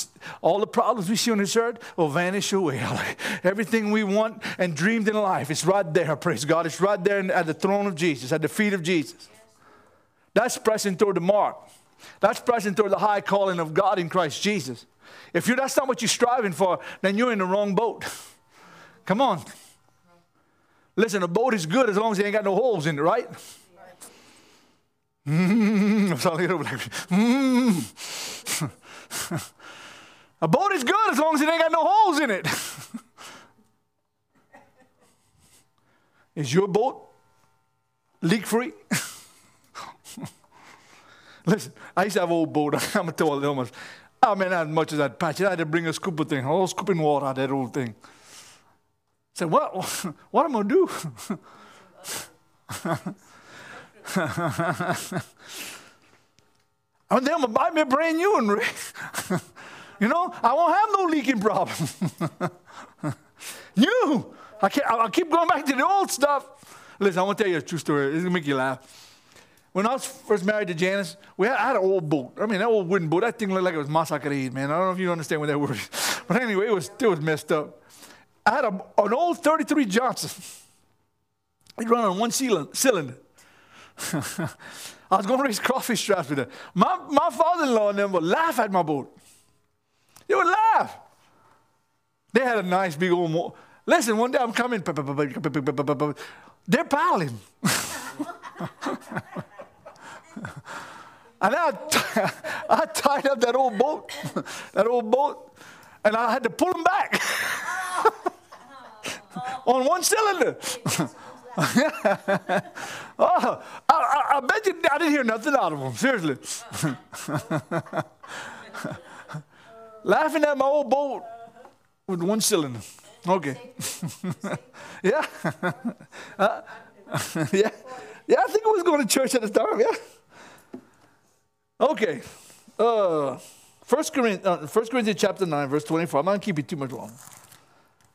all the problems we see on this earth will vanish away. Everything we want and dreamed in life, it's right there, praise God. It's right there at the throne of Jesus, at the feet of Jesus. That's pressing toward the mark. That's pressing toward the high calling of God in Christ Jesus. If you're, that's not what you're striving for, then you're in the wrong boat. Come on. Listen, a boat is good as long as it ain't got no holes in it, right? Mm, A boat is good as long as it ain't got no holes in it. is your boat leak free? Listen, I used to have an old boat. I'm to tell you much. I mean, as much as I'd patch it. I had to bring a scoop of thing, all scooping water out that old thing. I said, what, what am I going to do? And then I'm gonna buy me a brand new one, Rick. you know, I won't have no leaking problem. new. I, can't, I keep going back to the old stuff. Listen, I want to tell you a true story. It's gonna make you laugh. When I was first married to Janice, we had, I had an old boat. I mean, that old wooden boat, that thing looked like it was Masakarid, man. I don't know if you understand what that word is. But anyway, it was, it was messed up. I had a, an old 33 Johnson. It run on one cylinder. I was going to raise crawfish traps with it. My, my father-in-law and them would laugh at my boat. They would laugh. They had a nice big old. Mo- Listen, one day I'm coming. They're piling. and I, t- I tied up that old boat, that old boat, and I had to pull them back on one cylinder. oh, I, I, bet you I didn't hear nothing out of them, seriously. Laughing at my old boat with one cylinder. Okay. yeah. Uh, yeah. Yeah, I think I was going to church at the time, yeah. Okay. Uh, 1 Corinthians, uh, 1 Corinthians chapter 9, verse 24. I'm not going to keep it too much long.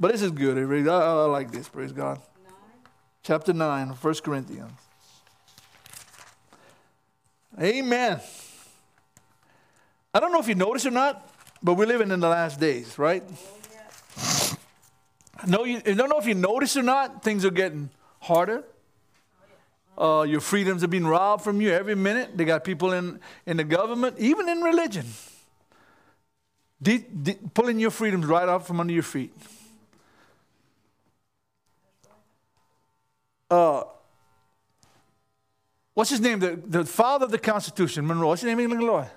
But this is good. I, I like this, praise God. Chapter 9, 1 Corinthians. Amen. I don't know if you notice or not, but we're living in the last days, right? No, you, I don't know if you notice or not, things are getting harder. Uh, your freedoms are being robbed from you every minute. They got people in, in the government, even in religion, de- de- pulling your freedoms right out from under your feet. Uh, what's his name? The, the father of the Constitution, Monroe. What's his name Illinois?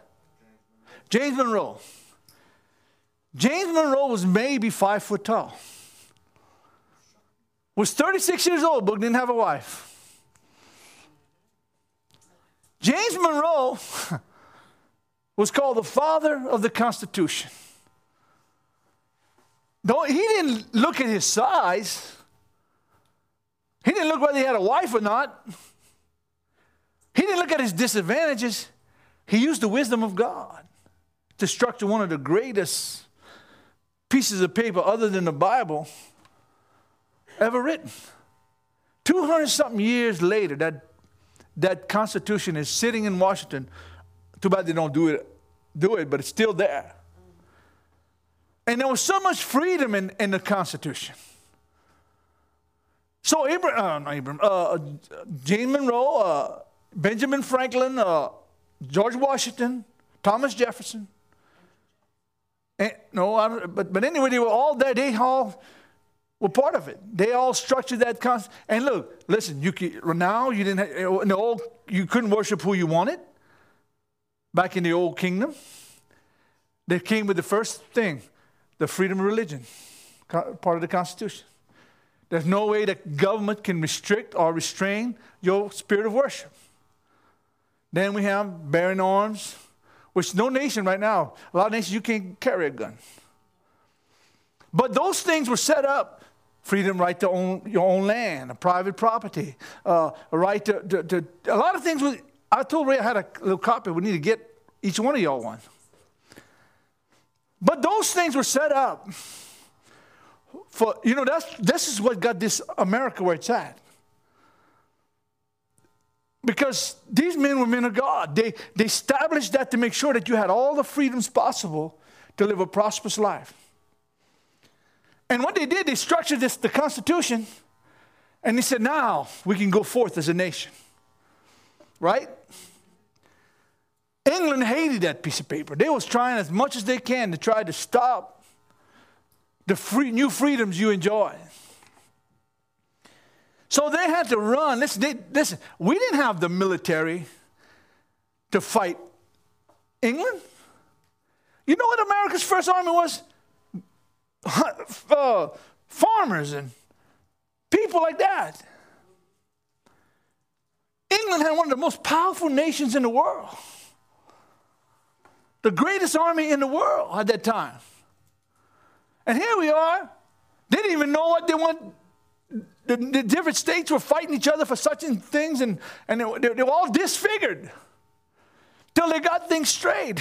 James Monroe. James Monroe was maybe five foot tall. Was 36 years old, but didn't have a wife. James Monroe was called the father of the Constitution. Don't, he didn't look at his size. He didn't look whether he had a wife or not. He didn't look at his disadvantages. He used the wisdom of God to structure one of the greatest pieces of paper other than the Bible ever written. 200 something years later, that that Constitution is sitting in Washington. Too bad they don't do it, do it, but it's still there. And there was so much freedom in, in the Constitution. So Abraham, uh, Abraham uh, James Monroe, uh, Benjamin Franklin, uh, George Washington, Thomas Jefferson. And, no, but, but anyway, they were all there. They all were part of it. They all structured that concept. And look, listen, you can, now you didn't have, old, you couldn't worship who you wanted. Back in the old kingdom, they came with the first thing, the freedom of religion, part of the Constitution. There's no way that government can restrict or restrain your spirit of worship. Then we have bearing arms, which no nation right now, a lot of nations, you can't carry a gun. But those things were set up freedom, right to own your own land, a private property, uh, a right to, to, to, a lot of things. I told Ray I had a little copy. We need to get each one of y'all one. But those things were set up for, you know, that's, this is what got this America where it's at. Because these men were men of God. They, they established that to make sure that you had all the freedoms possible to live a prosperous life. And what they did, they structured this, the Constitution, and they said, now we can go forth as a nation. Right? England hated that piece of paper. They was trying as much as they can to try to stop the free, new freedoms you enjoy. So they had to run. Listen, they, listen, we didn't have the military to fight England. You know what America's first army was? uh, farmers and people like that. England had one of the most powerful nations in the world, the greatest army in the world at that time. And here we are. They didn't even know what they want. The, the different states were fighting each other for such things, and, and they, they were all disfigured till they got things straight.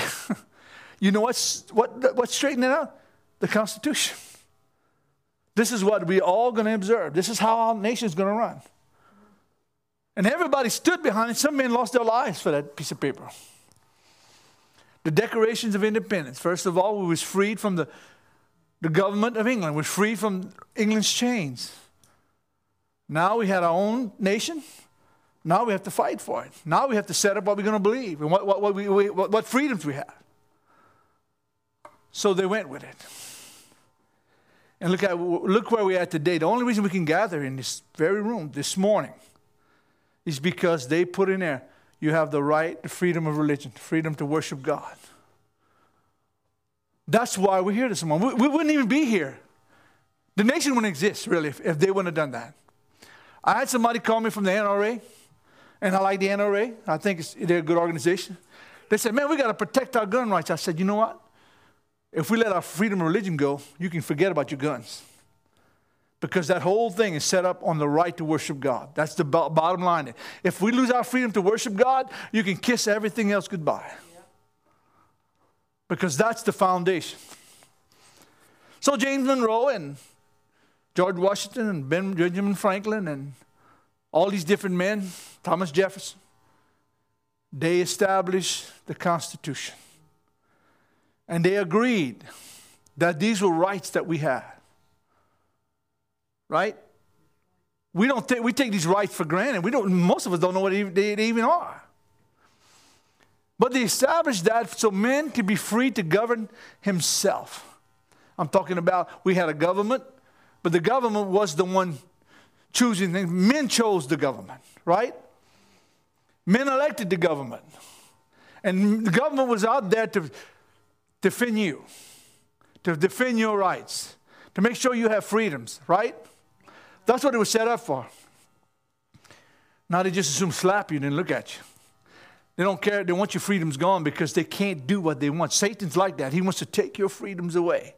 you know what's, what, what's straightening out? the Constitution. This is what we're all going to observe. This is how our nation is going to run. And everybody stood behind it. Some men lost their lives for that piece of paper. The Declarations of Independence. First of all, we was freed from the, the government of England. Was free from England's chains. Now we had our own nation. Now we have to fight for it. Now we have to set up what we're going to believe and what, what, what, we, what, what freedoms we have. So they went with it. And look, at, look where we're at today. The only reason we can gather in this very room this morning is because they put in there you have the right, the freedom of religion, freedom to worship God. That's why we're here this morning. We, we wouldn't even be here. The nation wouldn't exist, really, if, if they wouldn't have done that. I had somebody call me from the NRA, and I like the NRA. I think they're a good organization. They said, Man, we got to protect our gun rights. I said, You know what? If we let our freedom of religion go, you can forget about your guns. Because that whole thing is set up on the right to worship God. That's the bottom line. If we lose our freedom to worship God, you can kiss everything else goodbye. Because that's the foundation. So James Monroe and George Washington and Benjamin Franklin and all these different men, Thomas Jefferson, they established the Constitution. And they agreed that these were rights that we had. Right? We don't take we take these rights for granted. We don't most of us don't know what they, they even are. But they established that so men could be free to govern himself. I'm talking about we had a government, but the government was the one choosing things. Men chose the government, right? Men elected the government. And the government was out there to defend you, to defend your rights, to make sure you have freedoms, right? That's what it was set up for. Now they just assume slap you and look at you. They don't care. They want your freedoms gone because they can't do what they want. Satan's like that. He wants to take your freedoms away.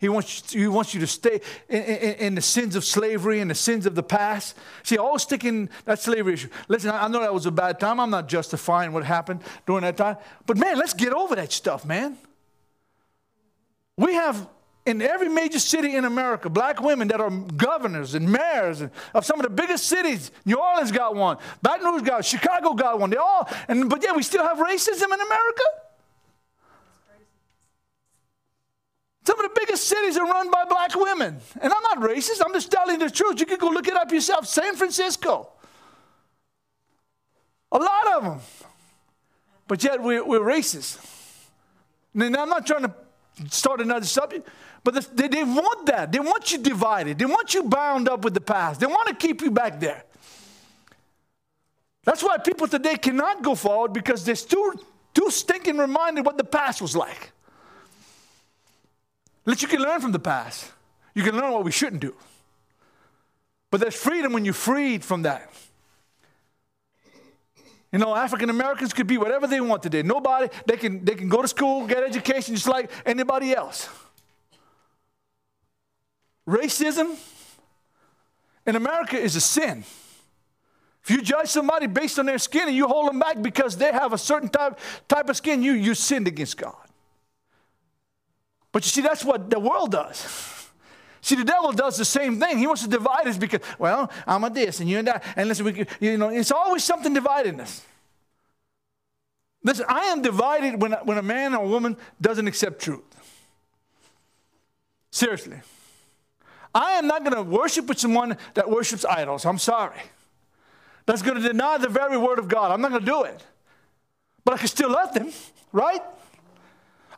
He wants, you. he wants you to stay in, in, in, the sins of slavery and the sins of the past. See, always sticking that slavery issue. Listen, I know that was a bad time. I'm not justifying what happened during that time. But man, let's get over that stuff, man. We have in every major city in America, black women that are governors and mayors of some of the biggest cities. New Orleans got one, Baton Rouge got one, Chicago got one. They all, and but yeah, we still have racism in America. Some of the biggest cities are run by black women. And I'm not racist, I'm just telling the truth. You can go look it up yourself. San Francisco. A lot of them. But yet we're, we're racist. And I'm not trying to start another subject. But they, they want that. They want you divided. They want you bound up with the past. They want to keep you back there. That's why people today cannot go forward because they're too, too stinking reminded what the past was like. That you can learn from the past. You can learn what we shouldn't do. But there's freedom when you're freed from that. You know, African Americans could be whatever they want today. Nobody, they can, they can go to school, get education just like anybody else. Racism in America is a sin. If you judge somebody based on their skin and you hold them back because they have a certain type, type of skin, you, you sinned against God. But you see, that's what the world does. See, the devil does the same thing. He wants to divide us because, well, I'm a this and you and that. And listen, we, you know, it's always something dividing us. Listen, I am divided when, when a man or a woman doesn't accept truth. Seriously. I am not going to worship with someone that worships idols. I'm sorry. That's going to deny the very word of God. I'm not going to do it. But I can still love them, right?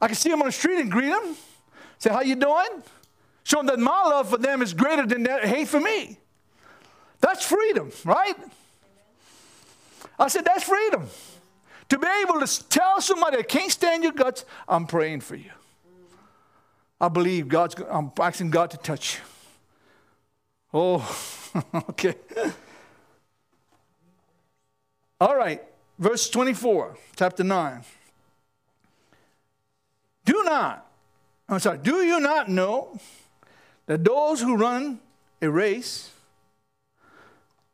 I can see them on the street and greet them. Say, how you doing? Show them that my love for them is greater than their hate for me. That's freedom, right? I said, that's freedom. To be able to tell somebody that can't stand your guts, I'm praying for you. I believe God's, I'm asking God to touch you. Oh, okay. All right, verse 24, chapter 9. Do not, I'm sorry, do you not know that those who run a race,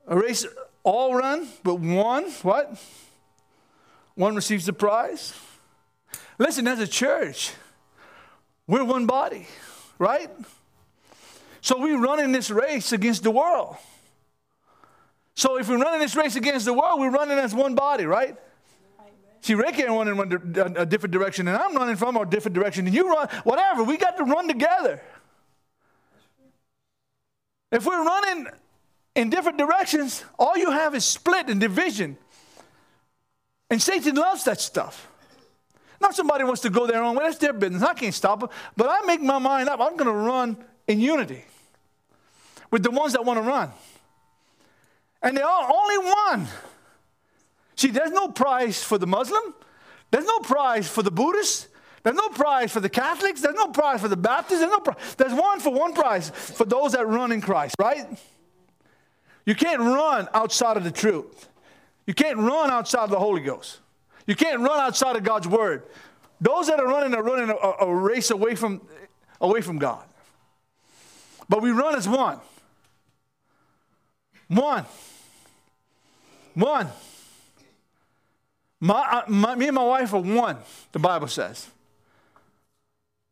a race all run, but one, what? One receives the prize. Listen, as a church, we're one body, right? So we run in this race against the world. So if we're running this race against the world, we're running as one body, right? See, Ray can't run in one, a different direction, and I'm running from a different direction, and you run, whatever. We got to run together. If we're running in different directions, all you have is split and division. And Satan loves that stuff. Now, somebody wants to go their own way, that's their business. I can't stop them. But I make my mind up. I'm going to run in unity with the ones that want to run. And they are only one. See, there's no prize for the Muslim, there's no prize for the Buddhist, there's no prize for the Catholics, there's no prize for the Baptists, there's no prize. There's one for one prize for those that run in Christ, right? You can't run outside of the truth. You can't run outside of the Holy Ghost. You can't run outside of God's word. Those that are running are running a, a race away from, away from God. But we run as one. One. One. My, my, me and my wife are one, the Bible says.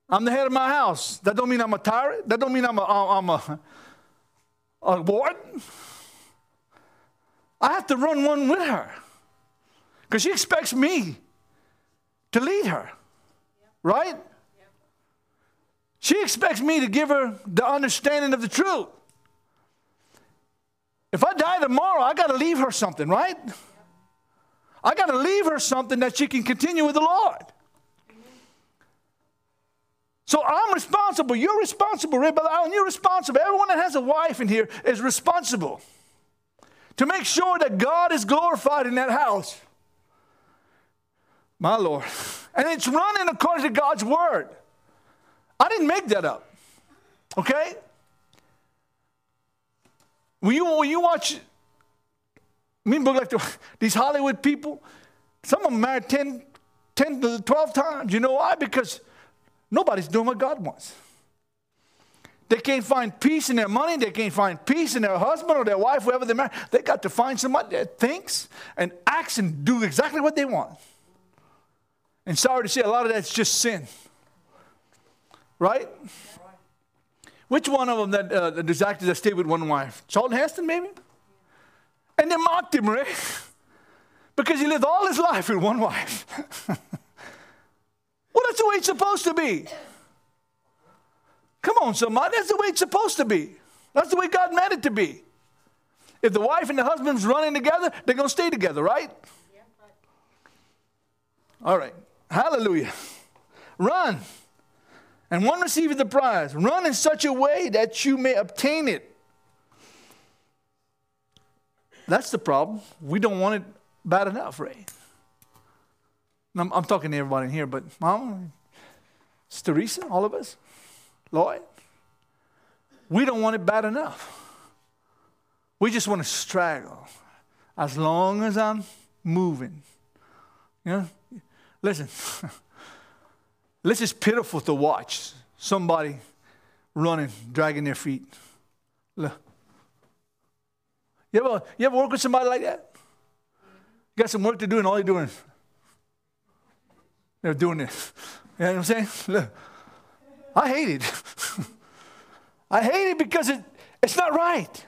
I'm the head of my house. That don't mean I'm a tyrant. That don't mean I'm a, I'm a, a warden. I have to run one with her because she expects me to lead her, right? She expects me to give her the understanding of the truth. If I die tomorrow, I got to leave her something, right? I got to leave her something that she can continue with the Lord. So I'm responsible. You're responsible, Ray Brother Allen. You're responsible. Everyone that has a wife in here is responsible to make sure that God is glorified in that house. My Lord. And it's running according to God's word. I didn't make that up. Okay? When you, when you watch me book like the, these Hollywood people, some of them married 10, 10 to 12 times. You know why? Because nobody's doing what God wants. They can't find peace in their money. They can't find peace in their husband or their wife, whoever they marry. They got to find somebody that thinks and acts and do exactly what they want. And sorry to say, a lot of that's just sin. Right? Which one of them that uh, the actors that stayed with one wife? Charlton Heston, maybe? And they mocked him, right? Because he lived all his life with one wife. well, that's the way it's supposed to be. Come on, somebody. That's the way it's supposed to be. That's the way God meant it to be. If the wife and the husband's running together, they're going to stay together, right? All right. Hallelujah. Run. And one receives the prize. Run in such a way that you may obtain it. That's the problem. We don't want it bad enough, Ray. I'm, I'm, talking to everybody in here, but Mom, it's Teresa, all of us. Lloyd, we don't want it bad enough. We just want to straggle as long as I'm moving. You know? Listen, this is pitiful to watch somebody running, dragging their feet. Look. You ever, you ever work with somebody like that? You got some work to do, and all you're doing is they're doing this. You know what I'm saying? Look. I hate it. I hate it because it, it's not right.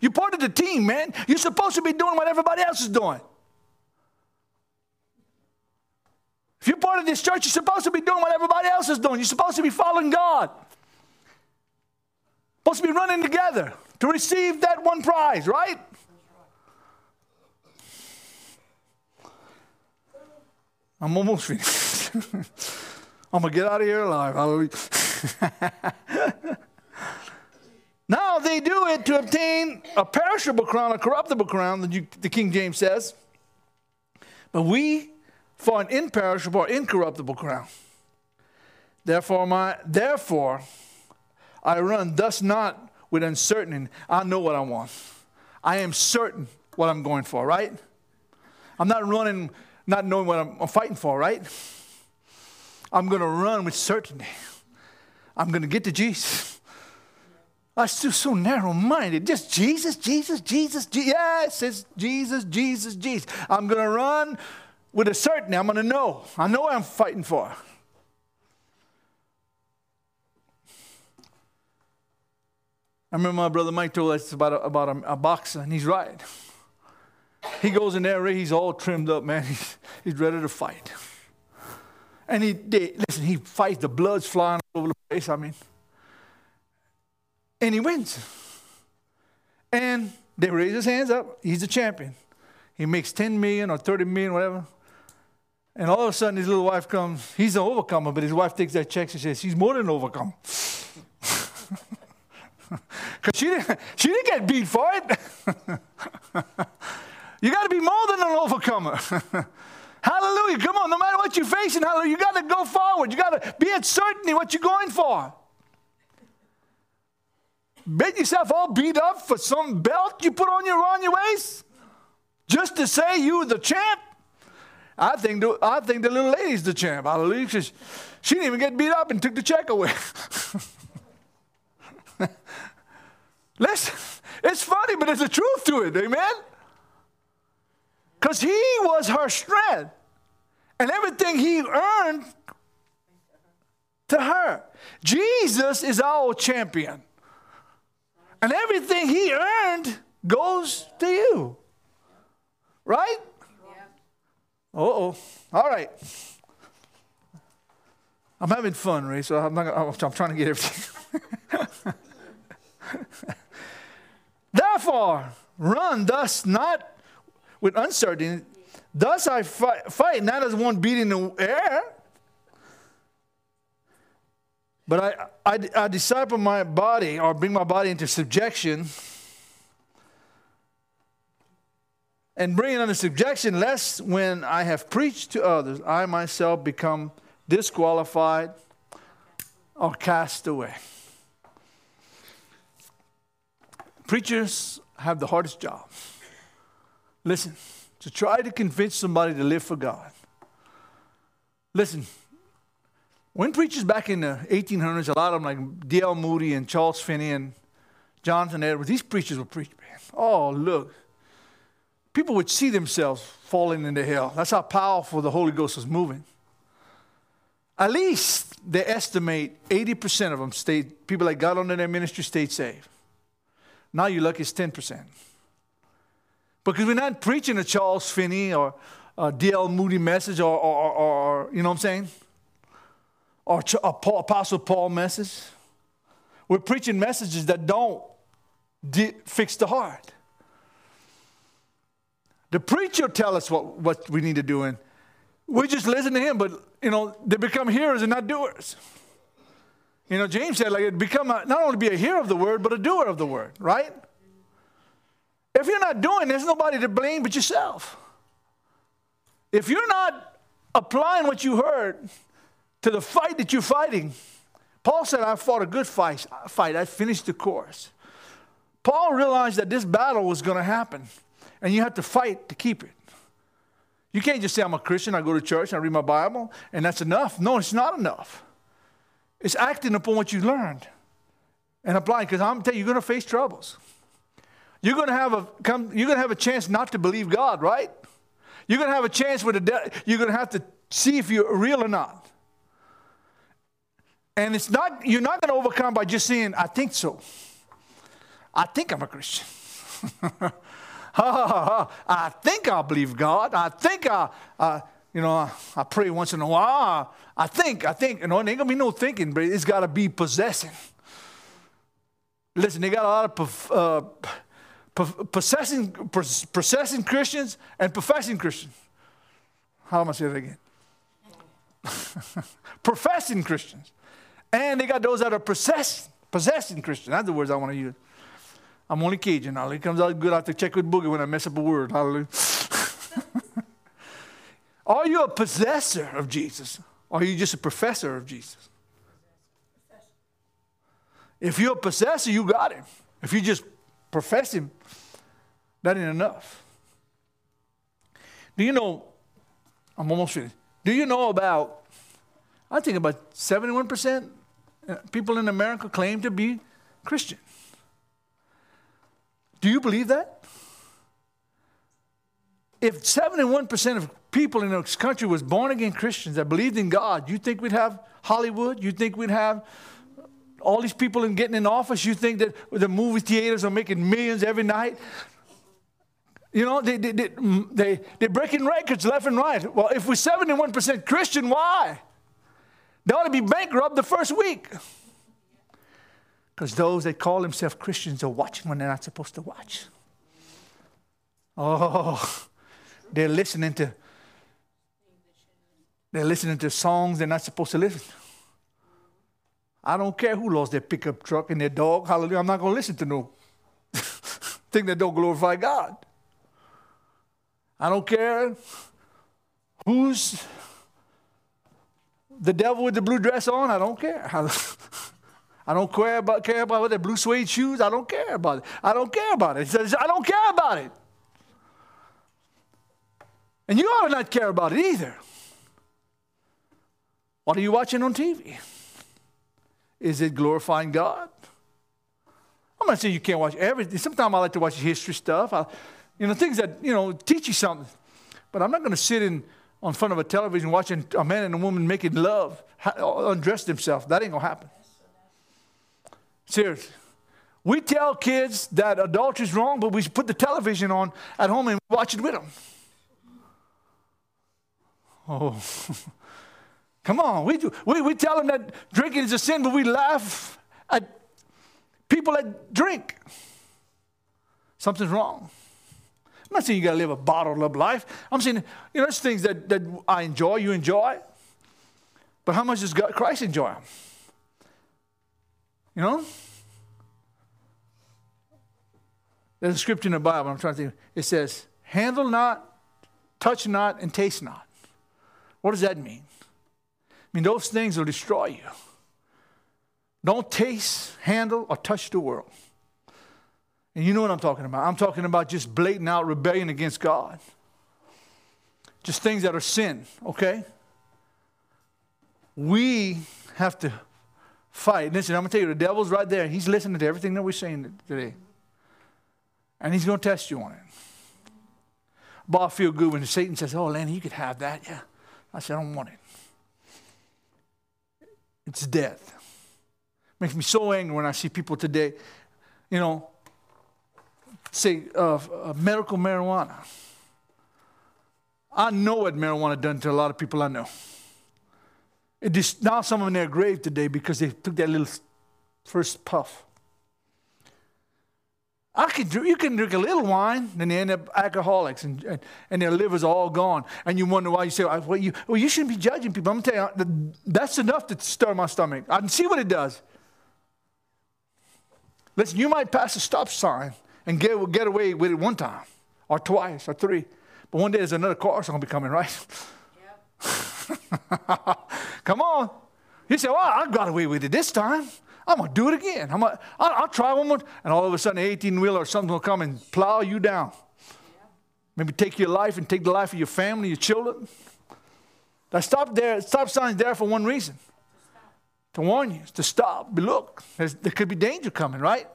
You're part of the team, man. You're supposed to be doing what everybody else is doing. If you're part of this church, you're supposed to be doing what everybody else is doing. You're supposed to be following God. Supposed to be running together to receive that one prize, right? I'm almost finished. I'm going to get out of here alive. now they do it to obtain a perishable crown, a corruptible crown, the King James says. But we for an imperishable incorruptible crown. Therefore, my, therefore, I run thus not with uncertainty. I know what I want. I am certain what I'm going for, right? I'm not running not knowing what I'm, I'm fighting for, right? I'm going to run with certainty. I'm going to get to Jesus. I'm still so narrow minded. Just Jesus, Jesus, Jesus, Jesus. Yes, it's Jesus, Jesus, Jesus. I'm going to run with a certainty. I'm going to know. I know what I'm fighting for. I remember my brother Mike told us about a, about a, a boxer, and he's right. He goes in there, he's all trimmed up, man. He's, he's ready to fight. And he, they, listen, he fights, the blood's flying all over the place, I mean. And he wins. And they raise his hands up. He's a champion. He makes 10 million or 30 million, whatever. And all of a sudden, his little wife comes. He's an overcomer, but his wife takes that check and says, He's more than an overcomer. Because she didn't, she didn't get beat for it. you got to be more than an overcomer. hallelujah. Come on, no matter what you're facing, hallelujah, you got to go forward. You got to be at certainty what you're going for. Bet yourself all beat up for some belt you put on your on your waist just to say you were the champ. I think the, I think the little lady's the champ. Hallelujah. She, she didn't even get beat up and took the check away. Listen, it's funny, but there's a truth to it. Amen? Because he was her strength. And everything he earned to her. Jesus is our champion. And everything he earned goes to you. Right? Oh. All right. I'm having fun, Ray, so I'm, not, gonna, I'm trying to get everything. Therefore, run thus not with uncertainty. Thus I fight, fight not as one beating the air, but I, I, I disciple my body or bring my body into subjection and bring it under subjection, lest when I have preached to others, I myself become disqualified or cast away. Preachers have the hardest job. Listen, to try to convince somebody to live for God. Listen, when preachers back in the 1800s, a lot of them like D.L. Moody and Charles Finney and Jonathan Edwards, these preachers were preach, man. Oh, look. People would see themselves falling into hell. That's how powerful the Holy Ghost was moving. At least they estimate 80% of them stayed, people that got under their ministry stayed saved. Now you're lucky it's 10%. Because we're not preaching a Charles Finney or a D.L. Moody message or, or, or, or, you know what I'm saying? or Apostle Paul message. We're preaching messages that don't fix the heart. The preacher tell us what, what we need to do, and we just listen to him, but, you know, they become hearers and not doers. You know, James said, like, become a, not only be a hearer of the word, but a doer of the word, right? If you're not doing, there's nobody to blame but yourself. If you're not applying what you heard, to the fight that you're fighting. Paul said, I fought a good fight. fight. I finished the course. Paul realized that this battle was going to happen, and you have to fight to keep it. You can't just say, I'm a Christian, I go to church, I read my Bible, and that's enough. No, it's not enough. It's acting upon what you learned and applying, because I'm telling you, you're going to face troubles. You're going to have a come, you're going to have a chance not to believe God, right? You're going to have a chance with the de- you're going to have to see if you're real or not. And it's not, you're not going to overcome by just saying, I think so. I think I'm a Christian. I think I believe God. I think I, uh, you know, I I, pray once in a while. I think, I think, you know, there ain't gonna be no thinking, but it's gotta be possessing. Listen, they got a lot of uh, possessing, possessing Christians and professing Christians. How am I saying that again? professing Christians. And they got those that are possessed, possessing Christians. That's the words I want to use. I'm only Cajun. Hallelujah. It comes out good. I have to check with Boogie when I mess up a word. Hallelujah. are you a possessor of Jesus? Or are you just a professor of Jesus? If you're a possessor, you got him. If you just profess him, that ain't enough. Do you know? I'm almost finished. Do you know about I think about 71% uh, people in America claim to be Christian. Do you believe that? If 71% of people in this country was born again Christians that believed in God, you think we'd have Hollywood? You think we'd have all these people in getting in office, you think that the movie theaters are making millions every night. You know, they, they, they, mm, they, they're breaking records left and right. Well, if we're 71% Christian, why? They ought to be bankrupt the first week. Because those that call themselves Christians are watching when they're not supposed to watch. Oh, they're listening to they're listening to songs they're not supposed to listen. To. I don't care who lost their pickup truck and their dog. Hallelujah. I'm not going to listen to no thing that don't glorify God. I don't care who's the devil with the blue dress on. I don't care. I don't care about, care about their blue suede shoes. I don't care about it. I don't care about it. He says, I don't care about it. And you ought to not care about it either. What are you watching on TV? Is it glorifying God? I'm not saying you can't watch everything. Sometimes I like to watch history stuff. I, you know, things that, you know, teach you something. But I'm not going to sit in on front of a television watching a man and a woman making love, undress themselves. That ain't going to happen. Seriously. We tell kids that adultery is wrong, but we put the television on at home and watch it with them. Oh. Come on, we, do, we, we tell them that drinking is a sin, but we laugh at people that drink. Something's wrong. I'm not saying you got to live a bottled up life. I'm saying, you know, there's things that, that I enjoy, you enjoy. But how much does God, Christ enjoy them? You know? There's a scripture in the Bible, I'm trying to think. It says, handle not, touch not, and taste not. What does that mean? I mean, those things will destroy you. Don't taste, handle, or touch the world. And you know what I'm talking about. I'm talking about just blatant out rebellion against God. Just things that are sin, okay? We have to fight. Listen, I'm going to tell you, the devil's right there. He's listening to everything that we're saying today. And he's going to test you on it. But I feel good when Satan says, Oh, Lanny, you could have that. Yeah. I said, I don't want it. It's death. Makes me so angry when I see people today, you know, say uh, uh, medical marijuana. I know what marijuana done to a lot of people I know. It just, now some of them in their grave today because they took that little first puff. I can, you can drink a little wine, and they end up alcoholics and, and, and their liver's all gone. And you wonder why you say, well you, well, you shouldn't be judging people. I'm telling you, that's enough to stir my stomach. I can see what it does. Listen, you might pass a stop sign and get, get away with it one time or twice or three. But one day there's another car going to be coming, right? Yep. Come on. You say, well, I got away with it this time. I'm going to do it again. I'm gonna, I'll, I'll try one more. And all of a sudden, an 18 wheeler or something will come and plow you down. Maybe take your life and take the life of your family, your children. That stop there, stop sign's there for one reason to warn you, to stop, look, there could be danger coming, right?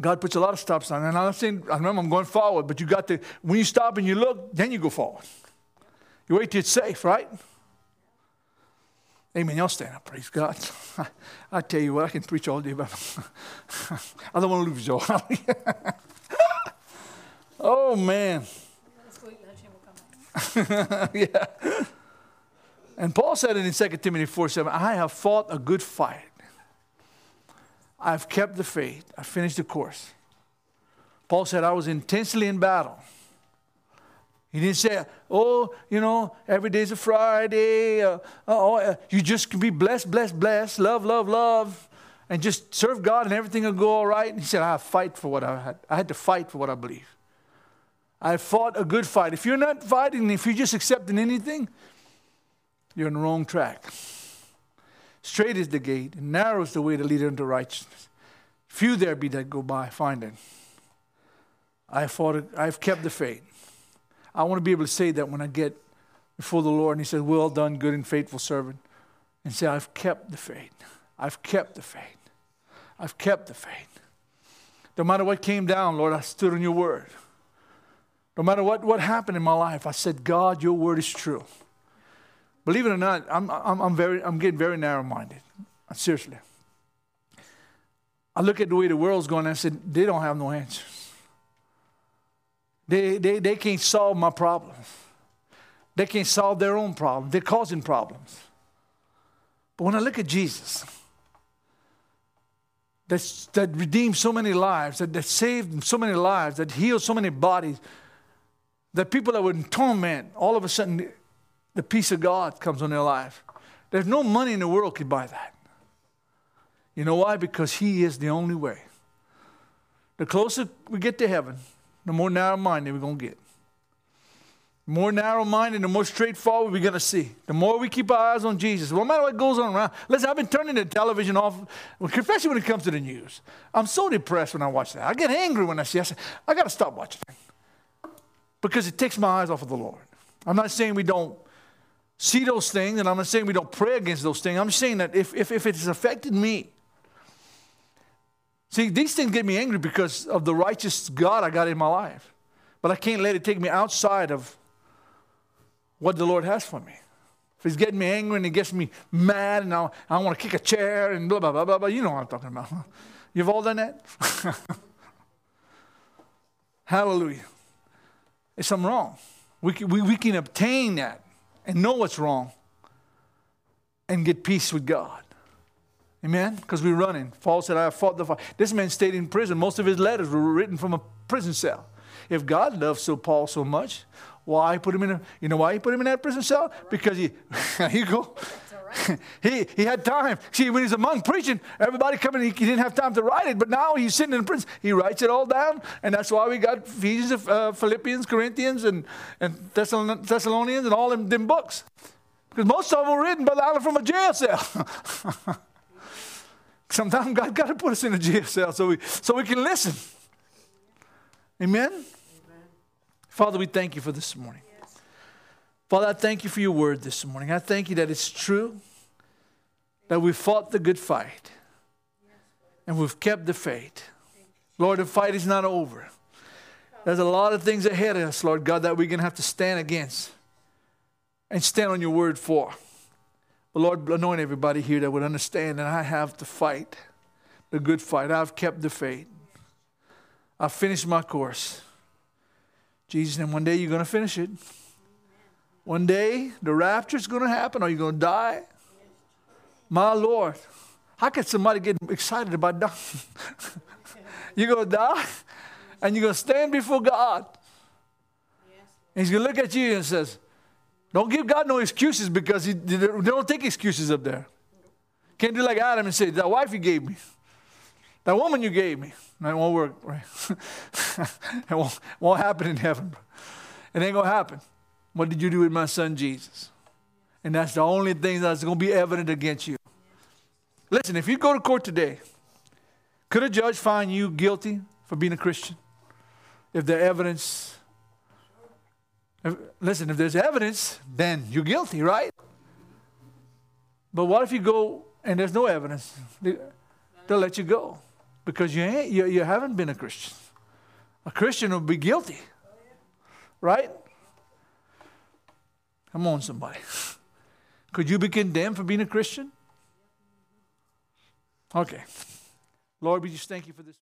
God puts a lot of stop signs. And I'm saying, I remember I'm going forward, but you got to, when you stop and you look, then you go forward. You wait till it's safe, right? Amen. Y'all stand up. Praise God. I, I tell you what, I can preach all day about I don't want to lose y'all. oh, man. yeah. And Paul said it in 2 Timothy 4 7 I have fought a good fight. I've kept the faith. I finished the course. Paul said, I was intensely in battle. He didn't say, oh, you know, every day's a Friday. Uh, oh, uh, you just can be blessed, blessed, blessed, love, love, love, and just serve God and everything will go all right. And he said, I fight for what I had. I had to fight for what I believe. I fought a good fight. If you're not fighting, if you're just accepting anything, you're on the wrong track. Straight is the gate, and narrow is the way to lead unto righteousness. Few there be that go by, find it. I fought, I've kept the faith. I want to be able to say that when I get before the Lord and He says, Well done, good and faithful servant. And say, I've kept the faith. I've kept the faith. I've kept the faith. No matter what came down, Lord, I stood on your word. No matter what, what happened in my life, I said, God, your word is true. Believe it or not, I'm, I'm, I'm, very, I'm getting very narrow minded. Seriously. I look at the way the world's going and I said, they don't have no answers. They, they, they can't solve my problems. They can't solve their own problems. They're causing problems. But when I look at Jesus, that, that redeemed so many lives, that, that saved so many lives, that healed so many bodies, that people that were in torment, all of a sudden the peace of God comes on their life. There's no money in the world could buy that. You know why? Because He is the only way. The closer we get to heaven, the more narrow minded we're going to get. The more narrow minded, the more straightforward we're going to see. The more we keep our eyes on Jesus, no matter what goes on around. Listen, I've been turning the television off, especially when it comes to the news. I'm so depressed when I watch that. I get angry when I see I say, I got to stop watching because it takes my eyes off of the Lord. I'm not saying we don't see those things, and I'm not saying we don't pray against those things. I'm saying that if, if, if it has affected me, see, these things get me angry because of the righteous God I got in my life. But I can't let it take me outside of what the Lord has for me. If He's getting me angry and He gets me mad and I, I want to kick a chair and blah, blah, blah, blah, blah, you know what I'm talking about. You've all done that? Hallelujah. It's something wrong. We can, we, we can obtain that and know what's wrong and get peace with God. Amen? Because we're running. Paul said, I have fought the fight. This man stayed in prison. Most of his letters were written from a prison cell. If God loved so Paul so much, why put him in a, you know why he put him in that prison cell? Because he, here you go. he, he had time. See, when he's among preaching, everybody coming, he, he, didn't have time to write it, but now he's sitting in prison. He writes it all down, and that's why we got Ephesians, uh, Philippians, Corinthians, and, and Thessalonians, and all them, them books. Because most of them were written by the from a jail cell. Sometimes God's got to put us in a jail cell so we, so we can listen. Amen? Amen? Father, we thank you for this morning. Father, I thank you for your word this morning. I thank you that it's true, that we fought the good fight, and we've kept the faith. Lord, the fight is not over. There's a lot of things ahead of us, Lord God, that we're going to have to stand against and stand on your word for. But Lord, anoint everybody here that would understand that I have to fight the good fight. I've kept the faith. I've finished my course. Jesus, and one day you're going to finish it. One day the rapture is going to happen. Are you going to die? My Lord, how can somebody get excited about dying? you're going to die and you're going to stand before God. And he's going to look at you and says, don't give God no excuses because he, they don't take excuses up there. Can't do like Adam and say, that wife you gave me, that woman you gave me. That won't work, right? it won't, won't happen in heaven. It ain't going to happen. What did you do with my son Jesus? And that's the only thing that's going to be evident against you. Listen, if you go to court today, could a judge find you guilty for being a Christian? If the evidence, if, listen, if there's evidence, then you're guilty, right? But what if you go and there's no evidence? They, will let you go because you, ain't, you, you haven't been a Christian. A Christian will be guilty, right? Come on, somebody. Could you be condemned for being a Christian? Okay. Lord, we just thank you for this.